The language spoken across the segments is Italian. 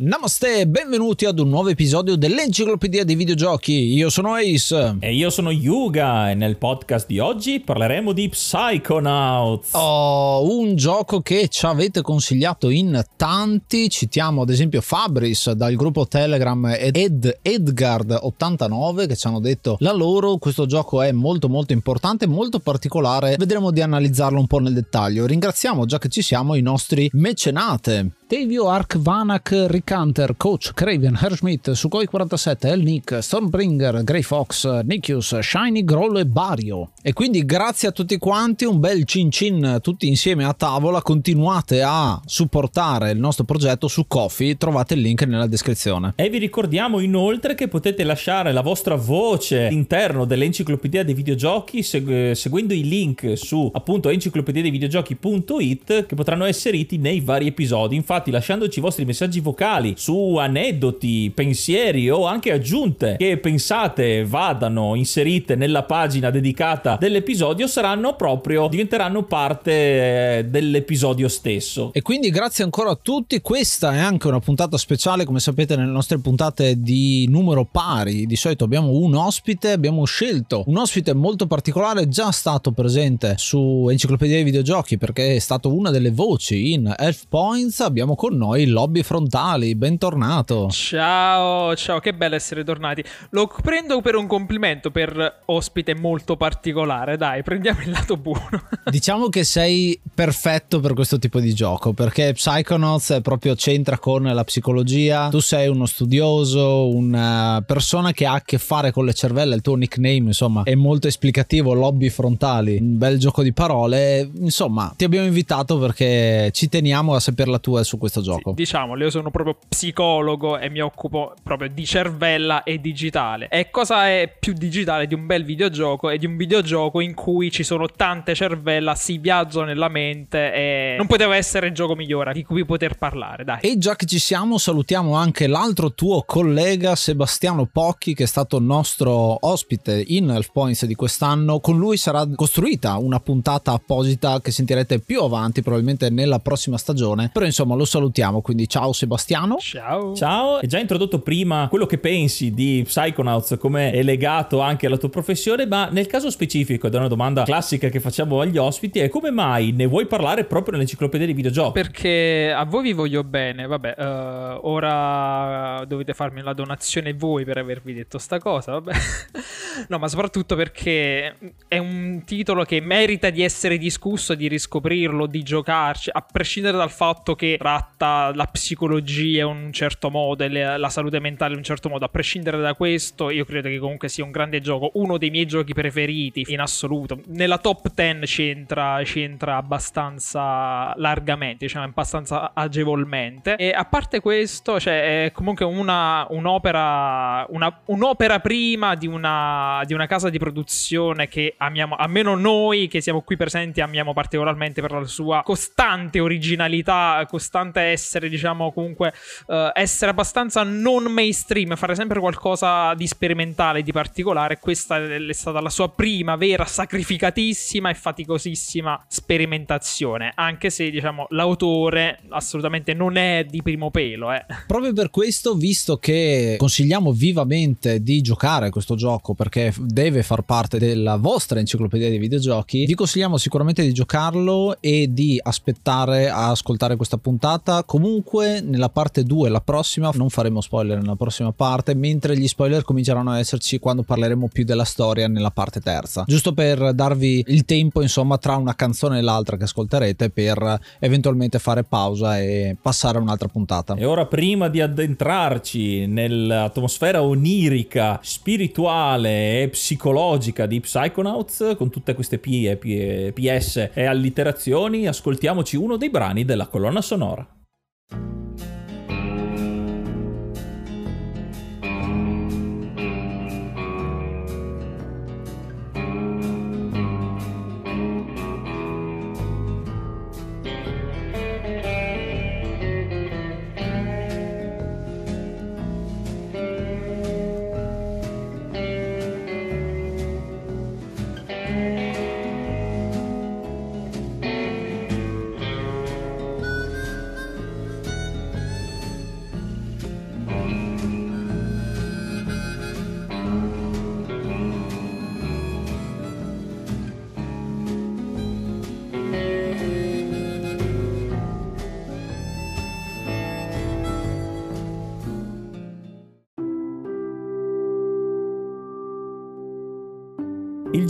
Namaste e benvenuti ad un nuovo episodio dell'Enciclopedia dei Videogiochi. Io sono Ace. E io sono Yuga e nel podcast di oggi parleremo di Psychonauts. Oh, un gioco che ci avete consigliato in tanti. Citiamo ad esempio Fabris dal gruppo Telegram ed Edgard89 che ci hanno detto la loro. Questo gioco è molto molto importante, molto particolare. Vedremo di analizzarlo un po' nel dettaglio. Ringraziamo già che ci siamo i nostri mecenate. Tevio, Ark, Vanak, Rick Hunter, Coach, Craven, Herschmidt, Sukhoi47, El Nick, Stormbringer, Grey Fox, Nikius, Shiny, Groll e Bario. E quindi grazie a tutti quanti, un bel cin cin tutti insieme a tavola, continuate a supportare il nostro progetto su Kofi, trovate il link nella descrizione. E vi ricordiamo inoltre che potete lasciare la vostra voce all'interno dell'enciclopedia dei videogiochi segu- seguendo i link su appunto enciclopedia dei videogiochi.it che potranno essere inseriti nei vari episodi. Infatti lasciandoci i vostri messaggi vocali su aneddoti, pensieri o anche aggiunte che pensate vadano inserite nella pagina dedicata dell'episodio saranno proprio diventeranno parte eh, dell'episodio stesso. E quindi grazie ancora a tutti, questa è anche una puntata speciale, come sapete nelle nostre puntate di numero pari, di solito abbiamo un ospite, abbiamo scelto un ospite molto particolare già stato presente su Enciclopedia dei videogiochi perché è stato una delle voci in Elf Points, abbiamo con noi Lobby Frontali, bentornato. Ciao, ciao, che bello essere tornati. Lo prendo per un complimento per ospite molto particolare, dai, prendiamo il lato buono. diciamo che sei perfetto per questo tipo di gioco, perché Psychonauts proprio c'entra con la psicologia, tu sei uno studioso, una persona che ha a che fare con le cervelle, il tuo nickname insomma è molto esplicativo, Lobby Frontali, un bel gioco di parole, insomma ti abbiamo invitato perché ci teniamo a sapere la tua su questo gioco. Sì, diciamo, io sono proprio psicologo e mi occupo proprio di cervella e digitale. E cosa è più digitale di un bel videogioco e di un videogioco in cui ci sono tante cervella, si viaggiano nella mente e non poteva essere il gioco migliore di cui poter parlare, dai. E già che ci siamo, salutiamo anche l'altro tuo collega Sebastiano Pocchi che è stato nostro ospite in Elf Points di quest'anno. Con lui sarà costruita una puntata apposita che sentirete più avanti, probabilmente nella prossima stagione. Però insomma, lo salutiamo. Quindi ciao Sebastiano. Ciao. Ciao. Hai già introdotto prima quello che pensi di Psychonauts, come è legato anche alla tua professione, ma nel caso specifico, ed è una domanda classica che facciamo agli ospiti, è come mai ne vuoi parlare proprio nell'enciclopedia dei videogiochi? Perché a voi vi voglio bene, vabbè, uh, ora dovete farmi la donazione voi per avervi detto sta cosa, vabbè. no, ma soprattutto perché è un titolo che merita di essere discusso, di riscoprirlo, di giocarci, a prescindere dal fatto che tratta la psicologia in un certo modo e la salute mentale in un certo modo. A prescindere da questo, io credo che comunque sia un grande gioco, uno dei miei giochi preferiti in assoluto. Nella top 10 ci entra, ci entra abbastanza largamente, diciamo abbastanza agevolmente. E a parte questo, cioè, è comunque una, un'opera, una, un'opera prima di una, di una casa di produzione che amiamo, almeno noi che siamo qui presenti, amiamo particolarmente per la sua costante originalità, costante essere, diciamo, comunque uh, essere abbastanza non mainstream, fare sempre qualcosa di sperimentale, di particolare. Questa è stata la sua prima vera, sacrificatissima e faticosissima sperimentazione. Anche se, diciamo, l'autore assolutamente non è di primo pelo. Eh. Proprio per questo, visto che consigliamo vivamente di giocare questo gioco perché deve far parte della vostra enciclopedia dei videogiochi, vi consigliamo sicuramente di giocarlo e di aspettare a ascoltare questa puntata. Comunque, nella parte 2, la prossima, non faremo spoiler nella prossima parte, mentre gli spoiler cominceranno a esserci quando parleremo più della storia nella parte terza. Giusto per darvi il tempo, insomma, tra una canzone e l'altra che ascolterete per eventualmente fare pausa e passare a un'altra puntata. E ora, prima di addentrarci nell'atmosfera onirica, spirituale e psicologica di Psychonauts, con tutte queste P, P, PS e allitterazioni, ascoltiamoci uno dei brani della colonna sonora.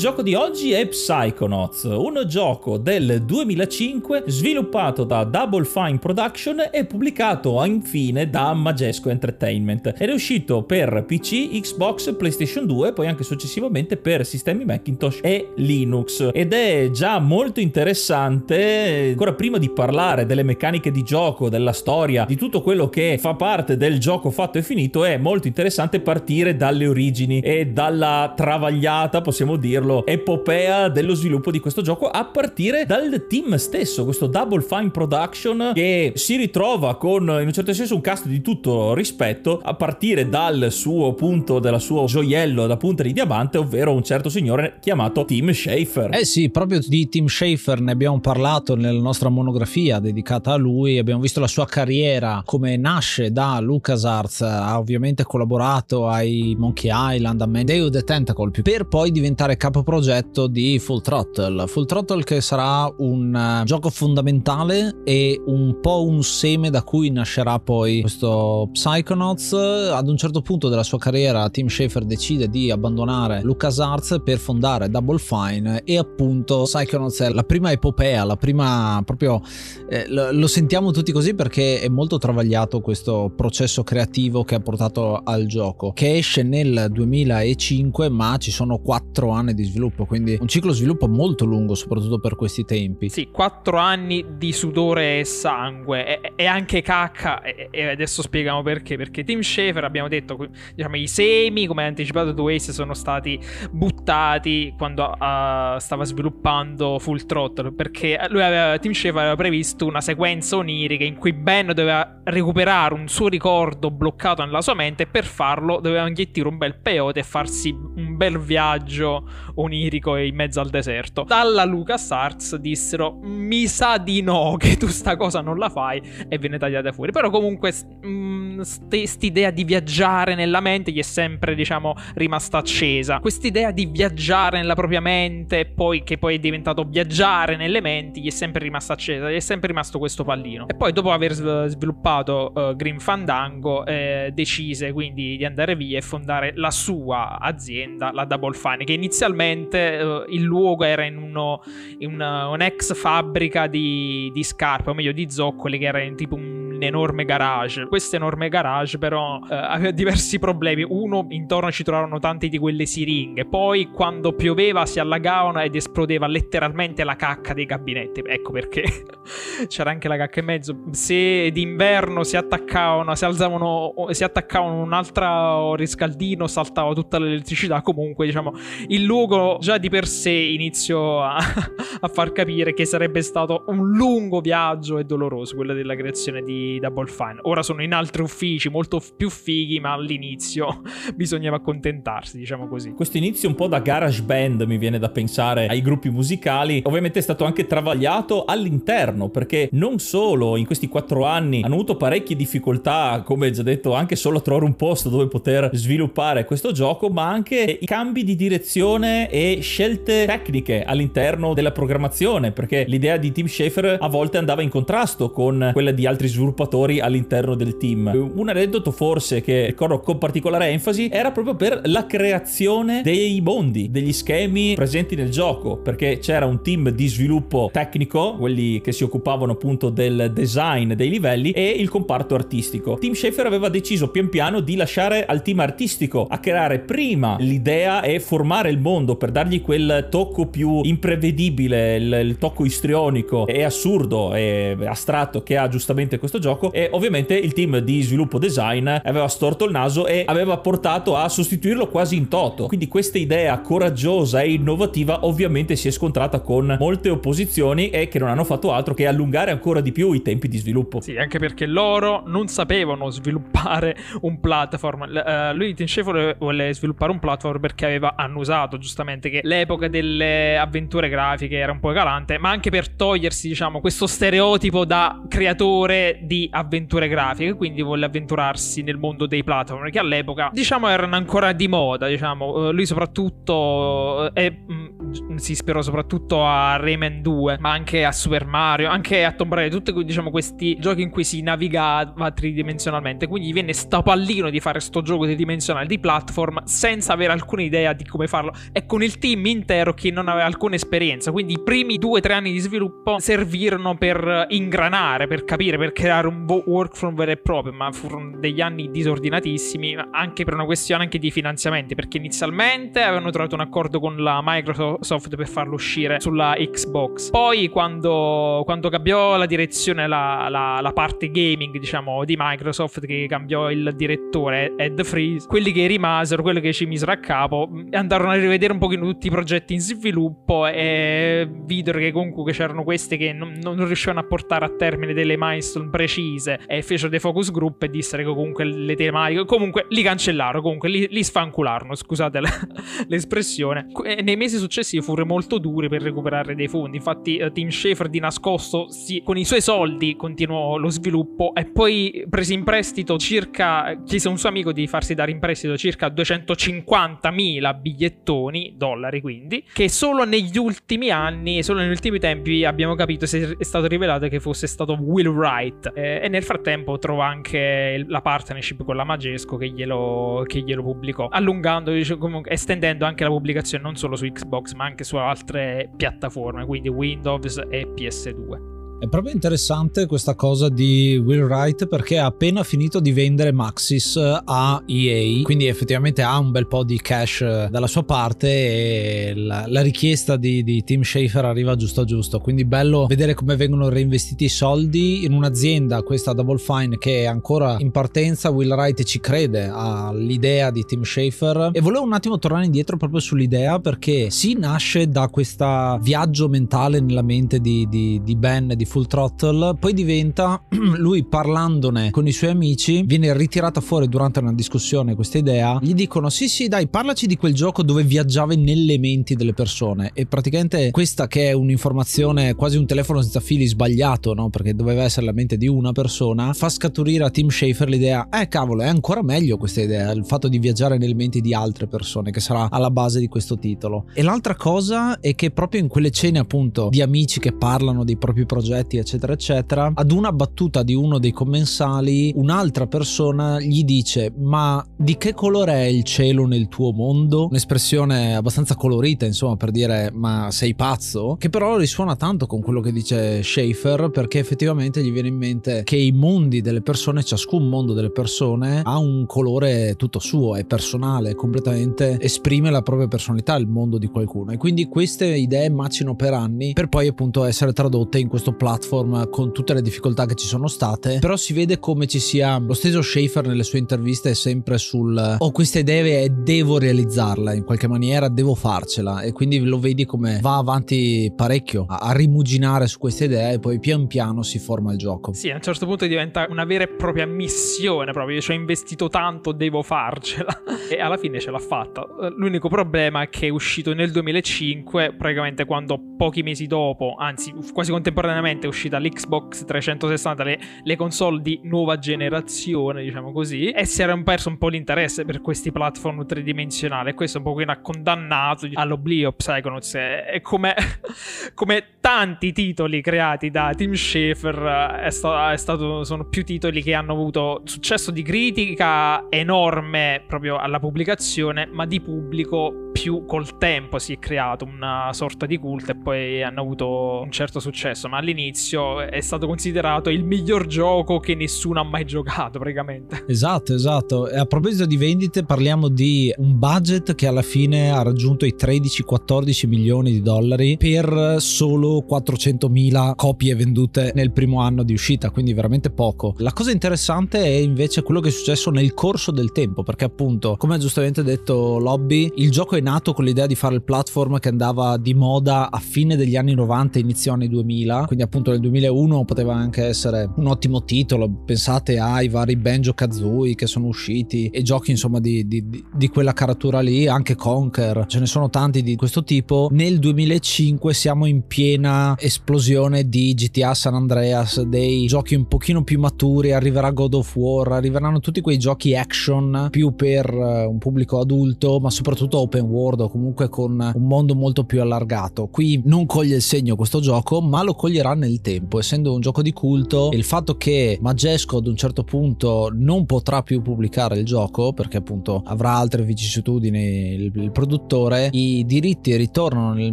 Gioco di oggi è Psychonauts, un gioco del 2005 sviluppato da Double Fine Production e pubblicato infine da Majesco Entertainment. Ed è uscito per PC, Xbox, PlayStation 2 e poi anche successivamente per sistemi Macintosh e Linux. Ed è già molto interessante, ancora prima di parlare delle meccaniche di gioco, della storia, di tutto quello che fa parte del gioco fatto e finito, è molto interessante partire dalle origini e dalla travagliata, possiamo dirlo, epopea dello sviluppo di questo gioco a partire dal team stesso, questo Double Fine Production che si ritrova con in un certo senso un cast di tutto rispetto a partire dal suo punto della sua gioiello da punta di diamante, ovvero un certo signore chiamato Tim Schafer. Eh sì, proprio di Tim Schafer ne abbiamo parlato nella nostra monografia dedicata a lui, abbiamo visto la sua carriera come nasce da LucasArts, ha ovviamente collaborato ai Monkey Island, a of the Tentacle, per poi diventare capo progetto di Full Throttle. Full Throttle che sarà un uh, gioco fondamentale e un po' un seme da cui nascerà poi questo Psychonauts. Ad un certo punto della sua carriera Tim Schafer decide di abbandonare LucasArts per fondare Double Fine e appunto Psychonauts è la prima epopea, la prima proprio eh, lo, lo sentiamo tutti così perché è molto travagliato questo processo creativo che ha portato al gioco che esce nel 2005 ma ci sono 4 anni di sviluppo quindi un ciclo sviluppo molto lungo soprattutto per questi tempi. Sì 4 anni di sudore e sangue e, e anche cacca e, e, adesso spieghiamo perché perché Tim Schafer abbiamo detto diciamo i semi come ha anticipato Dways sono stati buttati quando uh, stava sviluppando Full Throttle perché lui aveva Tim Schafer aveva previsto una sequenza onirica in cui Ben doveva recuperare un suo ricordo bloccato nella sua mente e per farlo doveva inghiettire un bel peyote e farsi un bel viaggio onirico in mezzo al deserto. Dalla LucasArts dissero mi sa di no che tu sta cosa non la fai e viene tagliata fuori. Però comunque mm, quest'idea di viaggiare nella mente gli è sempre diciamo rimasta accesa. Quest'idea di viaggiare nella propria mente poi che poi è diventato viaggiare nelle menti gli è sempre rimasta accesa, gli è sempre rimasto questo pallino. E poi dopo aver sviluppato uh, Green Fandango eh, decise quindi di andare via e fondare la sua azienda, la Double Fine, che inizialmente uh, il luogo era in, uno, in una, un'ex fabbrica di, di, scarpe, o meglio di zoccoli, che era in tipo un enorme garage. Questo enorme garage però uh, aveva diversi problemi. Uno, intorno ci trovavano tante di quelle siringhe, poi quando pioveva si allagavano ed esplodeva letteralmente la cacca dei gabinetti. Ecco perché c'era anche la cacca in mezzo. Se d'inverno si attaccavano, si alzavano, si attaccavano un altro riscaldino, saltava tutta l'elettricità. Comunque, diciamo, il luogo già di per sé iniziò a, a far capire che sarebbe stato un lungo viaggio e doloroso quello della creazione di Double Fine. Ora sono in altri uffici molto più fighi, ma all'inizio bisognava accontentarsi, diciamo così. Questo inizio un po' da garage band mi viene da pensare ai gruppi musicali. Ovviamente è stato anche travagliato all'interno, perché non solo in questi quattro anni hanno avuto parecchie difficoltà, come già detto, anche solo a trovare un posto dove poter sviluppare questo gioco, ma anche i cambi di direzione e scelte tecniche all'interno della programmazione, perché l'idea di Tim Schafer a volte andava in contrasto con quella di altri sviluppatori all'interno del team. Un aneddoto forse che ricordo con particolare enfasi era proprio per la creazione dei mondi, degli schemi presenti nel gioco, perché c'era un team di sviluppo tecnico, quelli che si occupavano appunto del design dei livelli e il comparto artistico. Tim Schafer aveva deciso pian piano di lasciare al team artistico a creare prima l'idea e formare il mondo per dargli quel tocco più imprevedibile, il, il tocco istrionico e assurdo e astratto che ha giustamente questo gioco e ovviamente il team di sviluppo design aveva storto il naso e aveva portato a sostituirlo quasi in toto. Quindi questa idea coraggiosa e innovativa ovviamente si è scontrata con molte opposizioni e che non hanno fatto altro che allungare ancora di più i tempi di sviluppo. Sì, anche perché loro non sapevano sviluppare un platform. Uh, lui Tim Schafer vuole sviluppare un platform perché aveva annusato giustamente che l'epoca delle avventure grafiche era un po' calante, ma anche per togliersi, diciamo, questo stereotipo da creatore di avventure grafiche, quindi vuole avventurarsi nel mondo dei platform che all'epoca, diciamo, erano ancora di moda, diciamo. Uh, lui soprattutto è, mh, si ispirò soprattutto a Rayman 2, ma anche a Super Mario, anche a Tomb Raider, tutti diciamo questi giochi in cui si navigava tridimensionalmente, quindi venne sta pallino di fare sto gioco tridimensionale di platform senza avere alcuna idea di come farlo e con il team intero che non aveva alcuna esperienza, quindi i primi due o tre anni di sviluppo servirono per ingranare, per capire, per creare un workflow vero e proprio, ma furono degli anni disordinatissimi anche per una questione anche di finanziamenti, perché inizialmente avevano trovato un accordo con la Microsoft per farlo uscire sulla Xbox. Poi quando, quando cambiò la direzione, la, la, la, parte gaming, diciamo, di Microsoft, che cambiò il direttore Ed Freeze, quelli che rimasero, quelli che ci misero a capo, andarono a rivedere un pochino tutti i progetti in sviluppo e videro che comunque c'erano queste che non, non riuscivano a portare a termine delle milestone precise e fecero dei focus group e dissero che comunque le tematiche comunque li cancellarono comunque li, li sfancularono scusate l'espressione. E nei mesi successivi furono molto duri per recuperare dei fondi infatti uh, Tim Schafer di nascosto si, con i suoi soldi continuò lo sviluppo e poi prese in prestito circa chiese a un suo amico di farsi dare in prestito circa 250.000 bigliettoni dollari quindi che solo negli ultimi anni solo negli ultimi tempi abbiamo capito se è stato rivelato che fosse stato Will Wright eh, e nel frattempo trova anche la partnership con la Magesco che glielo, che glielo pubblicò, allungando, comunque, estendendo anche la pubblicazione non solo su Xbox ma anche su altre piattaforme, quindi Windows e PS2. È proprio interessante questa cosa di Will Wright perché ha appena finito di vendere Maxis a EA, quindi effettivamente ha un bel po' di cash dalla sua parte e la, la richiesta di, di, Tim Schafer arriva giusto giusto, quindi bello vedere come vengono reinvestiti i soldi in un'azienda, questa Double Fine, che è ancora in partenza, Will Wright ci crede all'idea di Tim Schafer. E volevo un attimo tornare indietro proprio sull'idea perché si nasce da questo viaggio mentale nella mente di, di, di Ben, di Full Throttle, poi diventa lui parlandone con i suoi amici, viene ritirata fuori durante una discussione questa idea, gli dicono sì sì dai parlaci di quel gioco dove viaggiavi nelle menti delle persone e praticamente questa che è un'informazione quasi un telefono senza fili sbagliato, no? Perché doveva essere la mente di una persona, fa scaturire a Tim Schafer l'idea, eh cavolo è ancora meglio questa idea, il fatto di viaggiare nelle menti di altre persone che sarà alla base di questo titolo. E l'altra cosa è che proprio in quelle cene appunto di amici che parlano dei propri progetti progetti eccetera eccetera ad una battuta di uno dei commensali un'altra persona gli dice ma di che colore è il cielo nel tuo mondo? Un'espressione abbastanza colorita insomma per dire ma sei pazzo? Che però risuona tanto con quello che dice Schaefer perché effettivamente gli viene in mente che i mondi delle persone ciascun mondo delle persone ha un colore tutto suo è personale completamente esprime la propria personalità il mondo di qualcuno. E quindi queste idee macino per anni per poi appunto essere tradotte in questo platform platform con tutte le difficoltà che ci sono state, però si vede come ci sia lo stesso Schaefer nelle sue interviste è sempre sul ho oh, questa idea e devo realizzarla in qualche maniera, devo farcela e quindi lo vedi come va avanti parecchio a, a rimuginare su queste idee e poi pian piano si forma il gioco. Sì, a un certo punto diventa una vera e propria missione proprio, io ci ho investito tanto, devo farcela e alla fine ce l'ha fatta. L'unico problema è che è uscito nel 2005, praticamente quando pochi mesi dopo, anzi quasi contemporaneamente è uscita l'Xbox 360, le, le, console di nuova generazione, diciamo così, e si era perso un po' l'interesse per questi platform tridimensionali. Questo un pochino ha condannato all'oblio Psychonauts. E come, come tanti titoli creati da Tim Schafer, è, sta, è stato, sono più titoli che hanno avuto successo di critica enorme proprio alla pubblicazione, ma di pubblico più col tempo si è creato una sorta di cult e poi hanno avuto un certo successo, ma all'inizio è stato considerato il miglior gioco che nessuno ha mai giocato praticamente. Esatto, esatto. E a proposito di vendite parliamo di un budget che alla fine ha raggiunto i 13-14 milioni di dollari per solo 400.000 copie vendute nel primo anno di uscita, quindi veramente poco. La cosa interessante è invece quello che è successo nel corso del tempo, perché appunto, come ha giustamente detto Lobby, il gioco è nato con l'idea di fare il platform che andava di moda a fine degli anni 90 inizio anni 2000 quindi appunto appunto nel 2001 poteva anche essere un ottimo titolo. Pensate ai vari Banjo Kazooie che sono usciti e giochi insomma di, di, di quella caratura lì, anche Conker, ce ne sono tanti di questo tipo. Nel 2005 siamo in piena esplosione di GTA San Andreas, dei giochi un pochino più maturi, arriverà God of War, arriveranno tutti quei giochi action più per eh, un pubblico adulto, ma soprattutto open world o comunque con un mondo molto più allargato. Qui non coglie il segno questo gioco, ma lo coglierà nel tempo, essendo un gioco di culto. Il fatto che Majesco ad un certo punto non potrà più pubblicare il gioco perché appunto avrà altre vicissitudini il, il produttore, i diritti ritornano nelle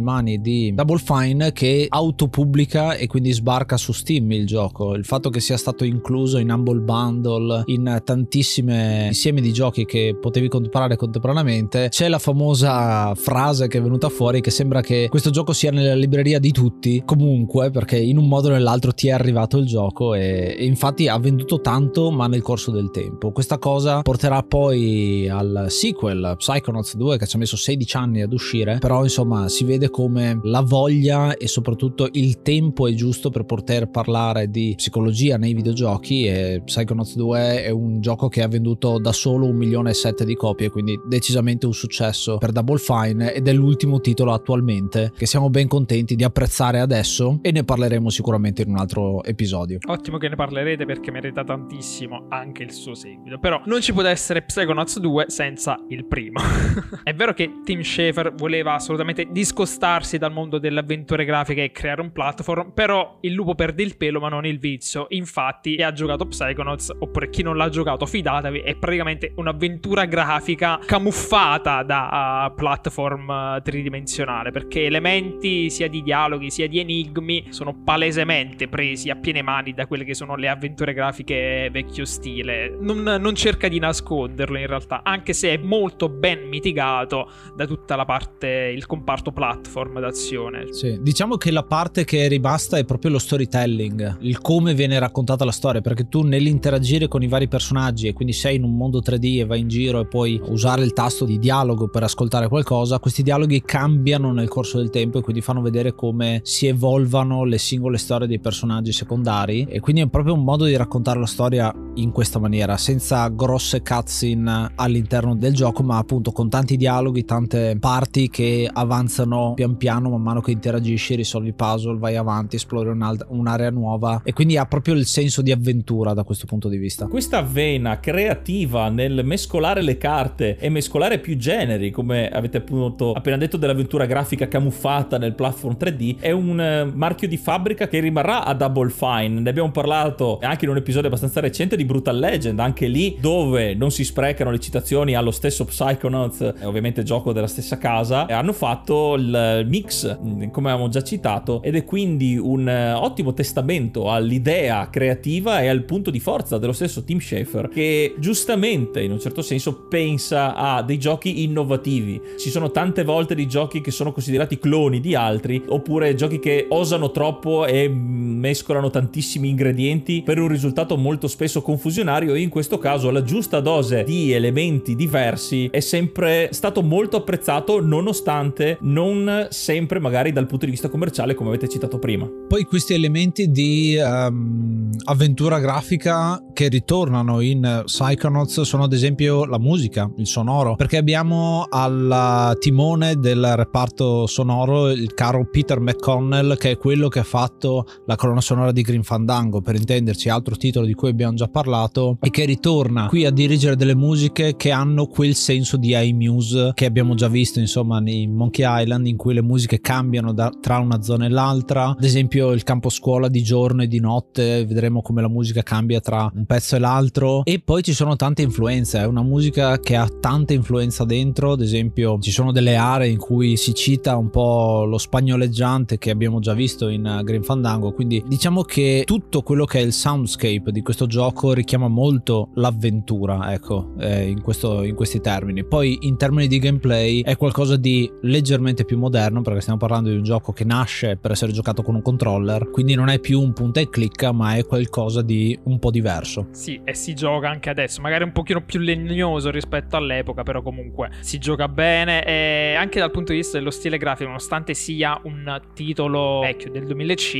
mani di Double Fine che autopubblica e quindi sbarca su Steam il gioco. Il fatto che sia stato incluso in Humble Bundle, in tantissime insieme di giochi che potevi comprare contemporaneamente, c'è la famosa frase che è venuta fuori che sembra che questo gioco sia nella libreria di tutti, comunque, perché in un modo o nell'altro ti è arrivato il gioco e, e infatti ha venduto tanto ma nel corso del tempo. Questa cosa porterà poi al sequel Psychonauts 2 che ci ha messo 16 anni ad uscire, però insomma si vede come la voglia e soprattutto il tempo è giusto per poter parlare di psicologia nei videogiochi e Psychonauts 2 è un gioco che ha venduto da solo un milione e sette di copie, quindi decisamente un successo per Double Fine ed è l'ultimo titolo attualmente che siamo ben contenti di apprezzare adesso e ne parleremo sicuramente in un altro episodio. Ottimo che ne parlerete perché merita tantissimo anche il suo seguito, però non ci può essere Psychonauts 2 senza il primo. è vero che Tim Schafer voleva assolutamente discostarsi dal mondo delle avventure grafiche e creare un platform, però il lupo perde il pelo ma non il vizio. Infatti, chi ha giocato Psychonauts oppure chi non l'ha giocato, fidatevi, è praticamente un'avventura grafica camuffata da uh, platform uh, tridimensionale perché elementi sia di dialoghi sia di enigmi sono palesemente presi a piene mani da quelle che sono le avventure grafiche vecchio stile. Non, non cerca di nasconderlo in realtà, anche se è molto ben mitigato da tutta la parte, il comparto platform d'azione. Sì, diciamo che la parte che è rimasta è proprio lo storytelling, il come viene raccontata la storia, perché tu nell'interagire con i vari personaggi e quindi sei in un mondo 3D e vai in giro e puoi usare il tasto di dialogo per ascoltare qualcosa, questi dialoghi cambiano nel corso del tempo e quindi fanno vedere come si evolvano le singole storie dei personaggi secondari e quindi è proprio un modo di raccontare la storia in questa maniera, senza grosse cutscene all'interno del gioco, ma appunto con tanti dialoghi, tante parti che avanzano pian piano man mano che interagisci, risolvi puzzle, vai avanti, esplori un'area nuova e quindi ha proprio il senso di avventura da questo punto di vista. Questa vena creativa nel mescolare le carte e mescolare più generi, come avete appunto appena detto dell'avventura grafica camuffata nel platform 3D, è un eh, marchio di fabbrica che rimarrà a Double Fine. Ne abbiamo parlato anche in un episodio abbastanza recente di Brutal Legend, anche lì dove non si sprecano le citazioni allo stesso Psychonauts, ovviamente gioco della stessa casa, hanno fatto il mix, come avevamo già citato, ed è quindi un eh, ottimo testamento all'idea creativa e al punto di forza dello stesso Tim Schafer, che giustamente in un certo senso pensa a dei giochi innovativi. Ci sono tante volte dei giochi che sono considerati cloni di altri, oppure giochi che osano troppo e mescolano tantissimi ingredienti per un risultato molto spesso confusionario in questo caso la giusta dose di elementi diversi è sempre stato molto apprezzato nonostante non sempre magari dal punto di vista commerciale come avete citato prima. Poi questi elementi di um, avventura grafica che ritornano in Psychonauts sono ad esempio la musica, il sonoro, perché abbiamo al timone del reparto sonoro il caro Peter McConnell che è quello che ha fatto la colonna sonora di Green Fandango, per intenderci, altro titolo di cui abbiamo già parlato e che ritorna qui a dirigere delle musiche che hanno quel senso di iMuse che abbiamo già visto insomma in Monkey Island in cui le musiche cambiano da, tra una zona e l'altra, ad esempio il campo scuola di giorno e di notte, vedremo come la musica cambia tra un pezzo e l'altro. E poi ci sono tante influenze, è una musica che ha tanta influenza dentro, ad esempio ci sono delle aree in cui si cita un po' lo spagnoleggiante che abbiamo già visto in Green Fandango, quindi diciamo che tutto quello che è il soundscape di questo gioco richiama molto l'avventura, ecco, eh, in, questo, in questi termini. Poi in termini di gameplay è qualcosa di leggermente più moderno perché stiamo parlando di un gioco che nasce per essere giocato con un controller, quindi non è più un punta e clicca, ma è qualcosa di un po' diverso. Sì, e si gioca anche adesso, magari un pochino più legnoso rispetto all'epoca, però comunque si gioca bene e anche dal punto di vista dello stile grafico, nonostante sia un titolo vecchio del 2005,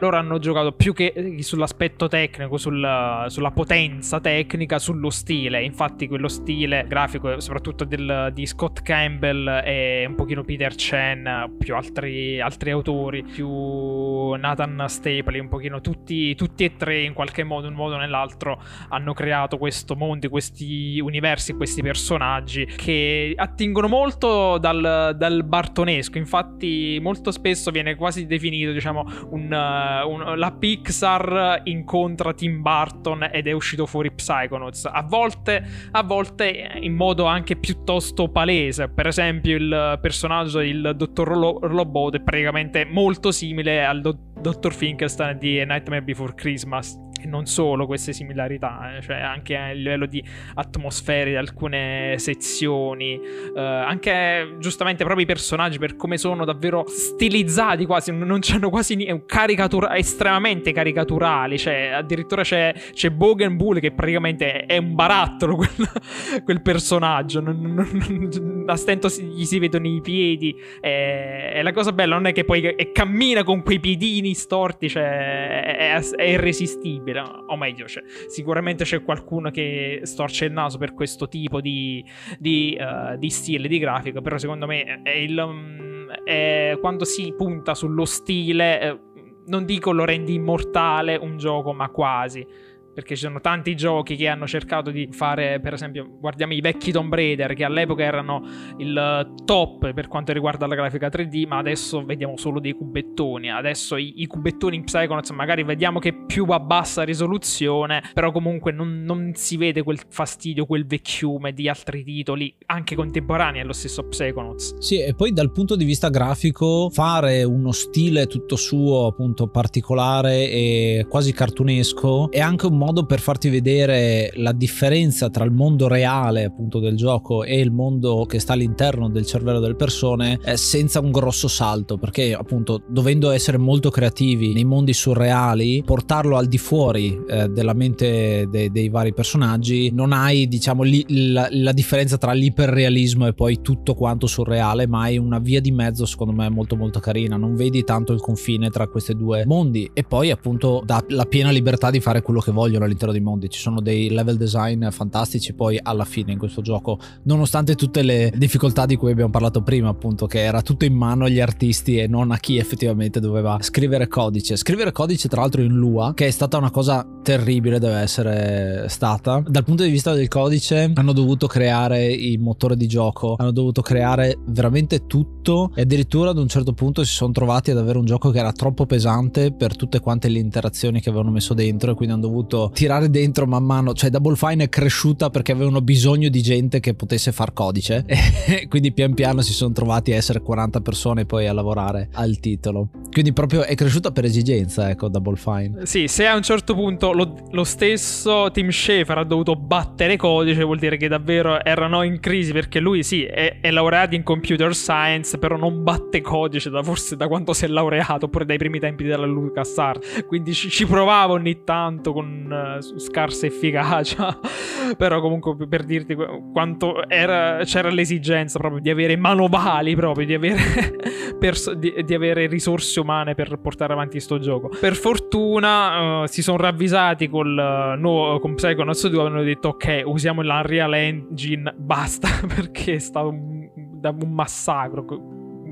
loro hanno giocato più che sull'aspetto tecnico, sul, sulla potenza tecnica, sullo stile. Infatti quello stile grafico, soprattutto del, di Scott Campbell e un pochino Peter Chen, più altri, altri autori, più Nathan Stapley, un pochino tutti, tutti e tre in qualche modo, in un modo o nell'altro, hanno creato questo mondo, questi universi, questi personaggi che attingono molto dal, dal bartonesco. Infatti molto spesso viene quasi definito, diciamo, un, un, la Pixar incontra Tim Burton ed è uscito fuori Psychonauts. A volte, a volte in modo anche piuttosto palese. Per esempio, il personaggio del dottor Robot è praticamente molto simile al do- dottor Finkelstein di A Nightmare Before Christmas e non solo queste similarità, eh, cioè anche a livello di atmosfere di alcune sezioni, eh, anche giustamente proprio i personaggi per come sono davvero stilizzati quasi, non c'hanno quasi niente, caricatura- estremamente caricaturali, cioè addirittura c'è, c'è Bogan Bull che praticamente è un barattolo quel, quel personaggio, non, non, non, a stento gli si vedono i piedi e, e, la cosa bella non è che poi cammina con quei piedini storti, cioè è, è, è irresistibile possibile, o meglio, cioè, sicuramente c'è qualcuno che storce il naso per questo tipo di, di, uh, di stile di grafica, però secondo me è il, um, è quando si punta sullo stile, eh, non dico lo rendi immortale un gioco, ma quasi perché ci sono tanti giochi che hanno cercato di fare, per esempio, guardiamo i vecchi Tomb Raider che all'epoca erano il top per quanto riguarda la grafica 3D, ma adesso vediamo solo dei cubettoni. Adesso i, i cubettoni in Psychonauts magari vediamo che più a bassa risoluzione, però comunque non, non, si vede quel fastidio, quel vecchiume di altri titoli, anche contemporanei allo stesso Psychonauts. Sì, e poi dal punto di vista grafico, fare uno stile tutto suo, appunto, particolare e quasi cartunesco è anche un modo per farti vedere la differenza tra il mondo reale appunto del gioco e il mondo che sta all'interno del cervello delle persone eh, senza un grosso salto perché appunto dovendo essere molto creativi nei mondi surreali portarlo al di fuori eh, della mente de- dei vari personaggi non hai diciamo li- la-, la differenza tra l'iperrealismo e poi tutto quanto surreale ma hai una via di mezzo secondo me molto molto carina. Non vedi tanto il confine tra questi due mondi. E poi appunto dà la piena libertà di fare quello che voglio vogliono all'interno dei mondi. Ci sono dei level design fantastici poi alla fine in questo gioco, nonostante tutte le difficoltà di cui abbiamo parlato prima, appunto, che era tutto in mano agli artisti e non a chi effettivamente doveva scrivere codice. Scrivere codice, tra l'altro, in Lua, che è stata una cosa terribile, deve essere stata. Dal punto di vista del codice, hanno dovuto creare il motore di gioco, hanno dovuto creare veramente tutto e addirittura ad un certo punto si sono trovati ad avere un gioco che era troppo pesante per tutte quante le interazioni che avevano messo dentro e quindi hanno dovuto tirare dentro man mano, cioè Double Fine è cresciuta perché avevano bisogno di gente che potesse far codice e quindi pian piano si sono trovati a essere 40 persone poi a lavorare al titolo. Quindi proprio è cresciuta per esigenza, ecco, Double Fine. Sì, se a un certo punto lo, lo stesso Tim Schafer ha dovuto battere codice, vuol dire che davvero erano in crisi perché lui sì, è, è laureato in computer science, però non batte codice da forse da quanto si è laureato, oppure dai primi tempi della LucasArts. Quindi ci, ci provava ogni tanto con scarsa efficacia, però comunque per dirti quanto era, c'era l'esigenza proprio di avere manovali, proprio di avere, perso- di, di avere risorse umane per portare avanti questo gioco. Per fortuna uh, si sono ravvisati col uh, nuovo, con Psychonauts 2 hanno detto ok, usiamo l'Unreal Engine, basta, perché è stato un, un massacro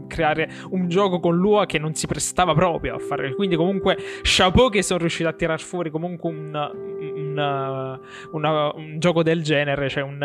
creare un gioco con Lua che non si prestava proprio a fare. Quindi, comunque, chapeau che sono riusciti a tirar fuori comunque un, un, una, un gioco del genere, cioè un.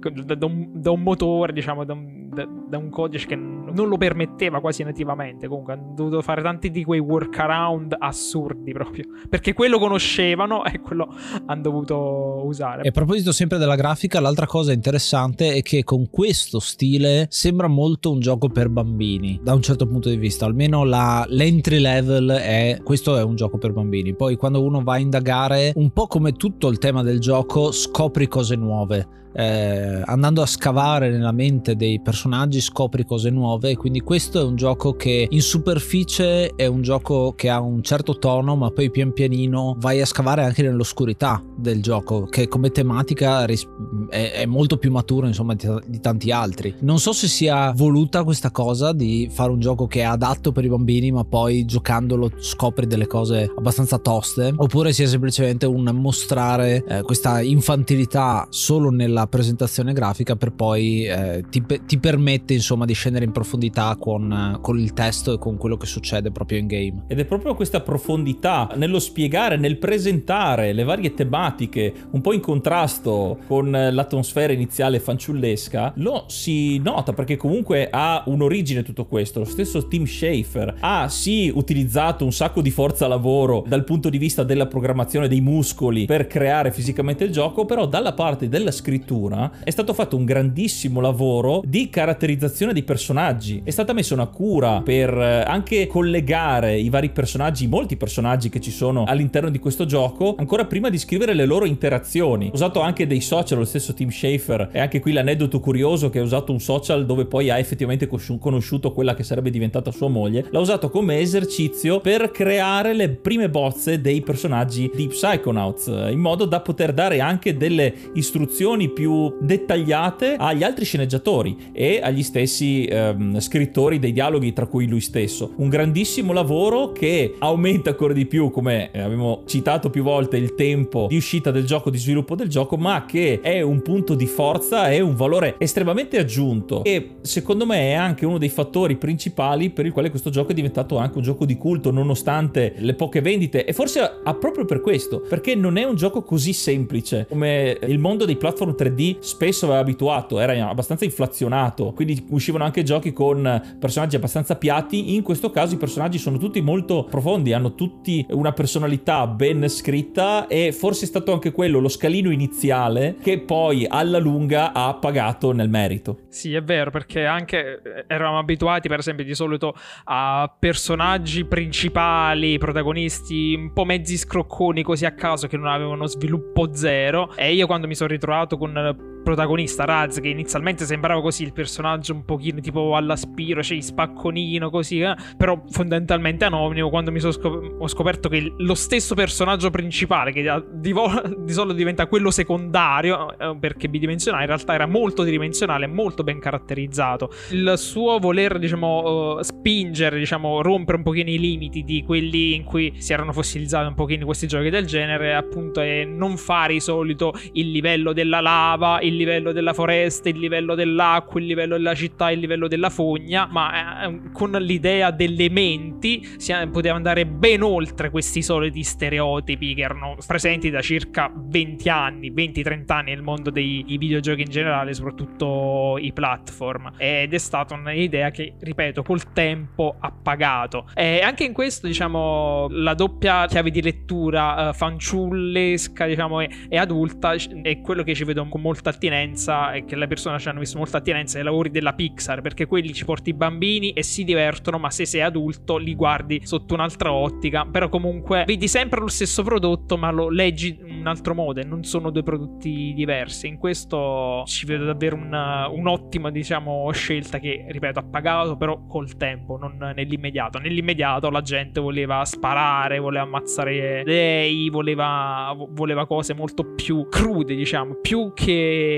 Da un, da un, motore, diciamo, da un, da, da un, codice che non lo permetteva quasi nativamente. Comunque hanno dovuto fare tanti di quei workaround assurdi proprio. Perché quello conoscevano e quello hanno dovuto usare. E a proposito sempre della grafica, l'altra cosa interessante è che con questo stile sembra molto un gioco per bambini, da un certo punto di vista. Almeno la, l'entry level è questo è un gioco per bambini. Poi quando uno va a indagare, un po' come tutto il tema del gioco, scopri cose nuove eh, andando a scavare nella mente dei personaggi scopri cose nuove quindi questo è un gioco che in superficie è un gioco che ha un certo tono ma poi pian pianino vai a scavare anche nell'oscurità del gioco che come tematica è, è molto più maturo insomma di, di, tanti altri. Non so se sia voluta questa cosa di fare un gioco che è adatto per i bambini ma poi giocandolo scopri delle cose abbastanza toste oppure sia semplicemente un mostrare eh, questa infantilità solo nella la presentazione grafica per poi eh, ti, ti, permette insomma di scendere in profondità con, con, il testo e con quello che succede proprio in game. Ed è proprio questa profondità nello spiegare, nel presentare le varie tematiche un po' in contrasto con l'atmosfera iniziale fanciullesca, lo si nota perché comunque ha un'origine tutto questo. Lo stesso Tim Schafer ha sì utilizzato un sacco di forza lavoro dal punto di vista della programmazione dei muscoli per creare fisicamente il gioco, però dalla parte della scrittura scrittura è stato fatto un grandissimo lavoro di caratterizzazione dei personaggi. È stata messa una cura per eh, anche collegare i vari personaggi, molti personaggi che ci sono all'interno di questo gioco, ancora prima di scrivere le loro interazioni. Ho usato anche dei social, lo stesso Tim Schafer, e anche qui l'aneddoto curioso che ha usato un social dove poi ha effettivamente conosciuto quella che sarebbe diventata sua moglie. L'ha usato come esercizio per creare le prime bozze dei personaggi di Psychonauts, in modo da poter dare anche delle istruzioni più più dettagliate agli altri sceneggiatori e agli stessi ehm, scrittori dei dialoghi, tra cui lui stesso. Un grandissimo lavoro che aumenta ancora di più, come abbiamo citato più volte, il tempo di uscita del gioco, di sviluppo del gioco, ma che è un punto di forza e un valore estremamente aggiunto. E secondo me è anche uno dei fattori principali per il quale questo gioco è diventato anche un gioco di culto, nonostante le poche vendite. E forse ha proprio per questo, perché non è un gioco così semplice come il mondo dei platform 3D spesso aveva abituato, era abbastanza inflazionato, quindi uscivano anche giochi con personaggi abbastanza piatti, in questo caso i personaggi sono tutti molto profondi, hanno tutti una personalità ben scritta e forse è stato anche quello lo scalino iniziale che poi alla lunga ha pagato nel merito. Sì, è vero, perché anche eh, eravamo abituati per esempio di solito a personaggi principali, protagonisti un po' mezzi scrocconi così a caso che non avevano sviluppo zero e io quando mi sono ritrovato con আপনারা protagonista Raz che inizialmente sembrava così il personaggio un pochino tipo all'aspiro, cioè spacconino così, eh? però fondamentalmente anonimo quando mi sono scop- ho scoperto che lo stesso personaggio principale che di, vo- di solito diventa quello secondario eh, perché bidimensionale in realtà era molto tridimensionale, molto ben caratterizzato. Il suo voler diciamo uh, spingere, diciamo rompere un pochino i limiti di quelli in cui si erano fossilizzati un pochino questi giochi del genere appunto è non fare di solito il livello della lava, il livello della foresta, il livello dell'acqua, il livello della città, il livello della fogna, ma eh, con l'idea delle menti si poteva andare ben oltre questi soliti stereotipi che erano presenti da circa 20 anni, 20-30 anni nel mondo dei videogiochi in generale, soprattutto i platform. Ed è stata un'idea che, ripeto, col tempo ha pagato. E anche in questo, diciamo, la doppia chiave di lettura uh, fanciullesca, diciamo, e adulta è quello che ci vedo con molta attinenza e che le persone ci hanno visto molta attinenza ai lavori della Pixar perché quelli ci porti i bambini e si divertono ma se sei adulto li guardi sotto un'altra ottica. Però comunque vedi sempre lo stesso prodotto ma lo leggi in un altro modo e non sono due prodotti diversi. In questo ci vedo davvero una, un'ottima diciamo scelta che ripeto ha pagato però col tempo non nell'immediato. Nell'immediato la gente voleva sparare voleva ammazzare dei voleva, voleva cose molto più crude diciamo più che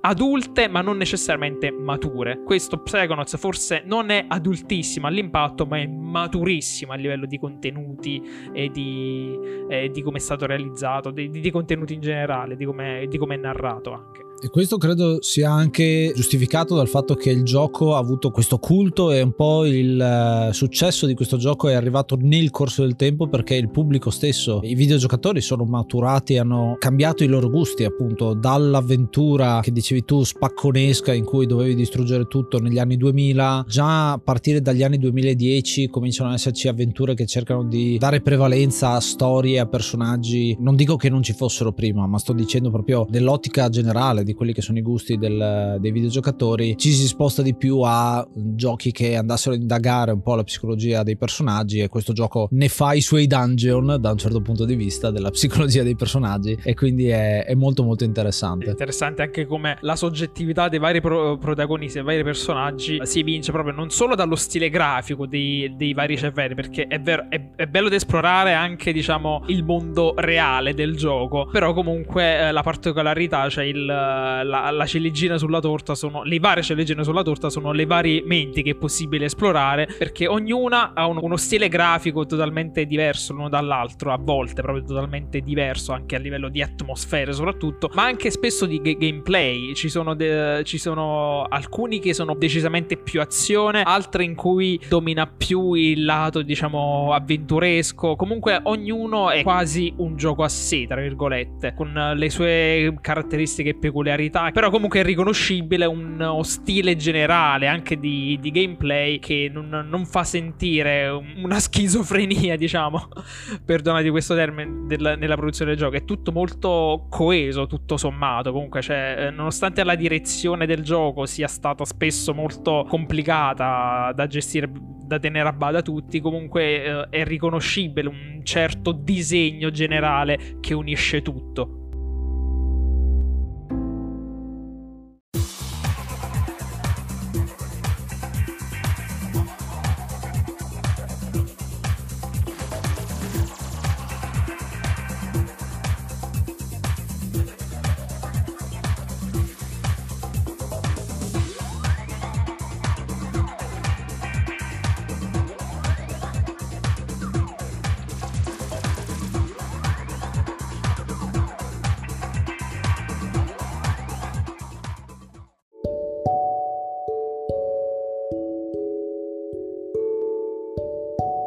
adulte ma non necessariamente mature. Questo Psychonauts forse non è adultissimo all'impatto ma è maturissimo a livello di contenuti e di, eh, di come è stato realizzato, di, di, contenuti in generale, di come, di come è narrato anche. E questo credo sia anche giustificato dal fatto che il gioco ha avuto questo culto e un po' il uh, successo di questo gioco è arrivato nel corso del tempo perché il pubblico stesso, i videogiocatori sono maturati, hanno cambiato i loro gusti appunto dall'avventura che dicevi tu spacconesca in cui dovevi distruggere tutto negli anni 2000, già a partire dagli anni 2010 cominciano ad esserci avventure che cercano di dare prevalenza a storie, a personaggi, non dico che non ci fossero prima, ma sto dicendo proprio nell'ottica generale di quelli che sono i gusti del, dei videogiocatori, ci si sposta di più a giochi che andassero a indagare un po' la psicologia dei personaggi e questo gioco ne fa i suoi dungeon da un certo punto di vista della psicologia dei personaggi e quindi è, è molto molto interessante. È interessante anche come la soggettività dei vari pro- protagonisti, dei vari personaggi si evince proprio non solo dallo stile grafico dei, dei vari cervelli, perché è, vero, è, è bello da esplorare anche diciamo il mondo reale del gioco, però comunque eh, la particolarità, cioè il, la, la ciliegina sulla torta sono le varie ciliegine sulla torta sono le varie menti che è possibile esplorare perché ognuna ha un, uno stile grafico totalmente diverso l'uno dall'altro, a volte proprio totalmente diverso anche a livello di atmosfere soprattutto, ma anche spesso di g- gameplay. Ci sono, de- ci sono alcuni che sono decisamente più azione, altri in cui domina più il lato diciamo avventuresco. Comunque ognuno è quasi un gioco a sé, tra virgolette, con le sue caratteristiche e peculiarità, però comunque è riconoscibile uno stile generale anche di, di gameplay che non, non, fa sentire una schizofrenia, diciamo, perdonate questo termine, del, nella produzione del gioco. È tutto molto coeso, tutto sommato. Comunque, cioè, nonostante la direzione del gioco sia stata spesso molto complicata da gestire, da tenere a bada tutti, comunque eh, è riconoscibile un certo disegno generale che unisce tutto.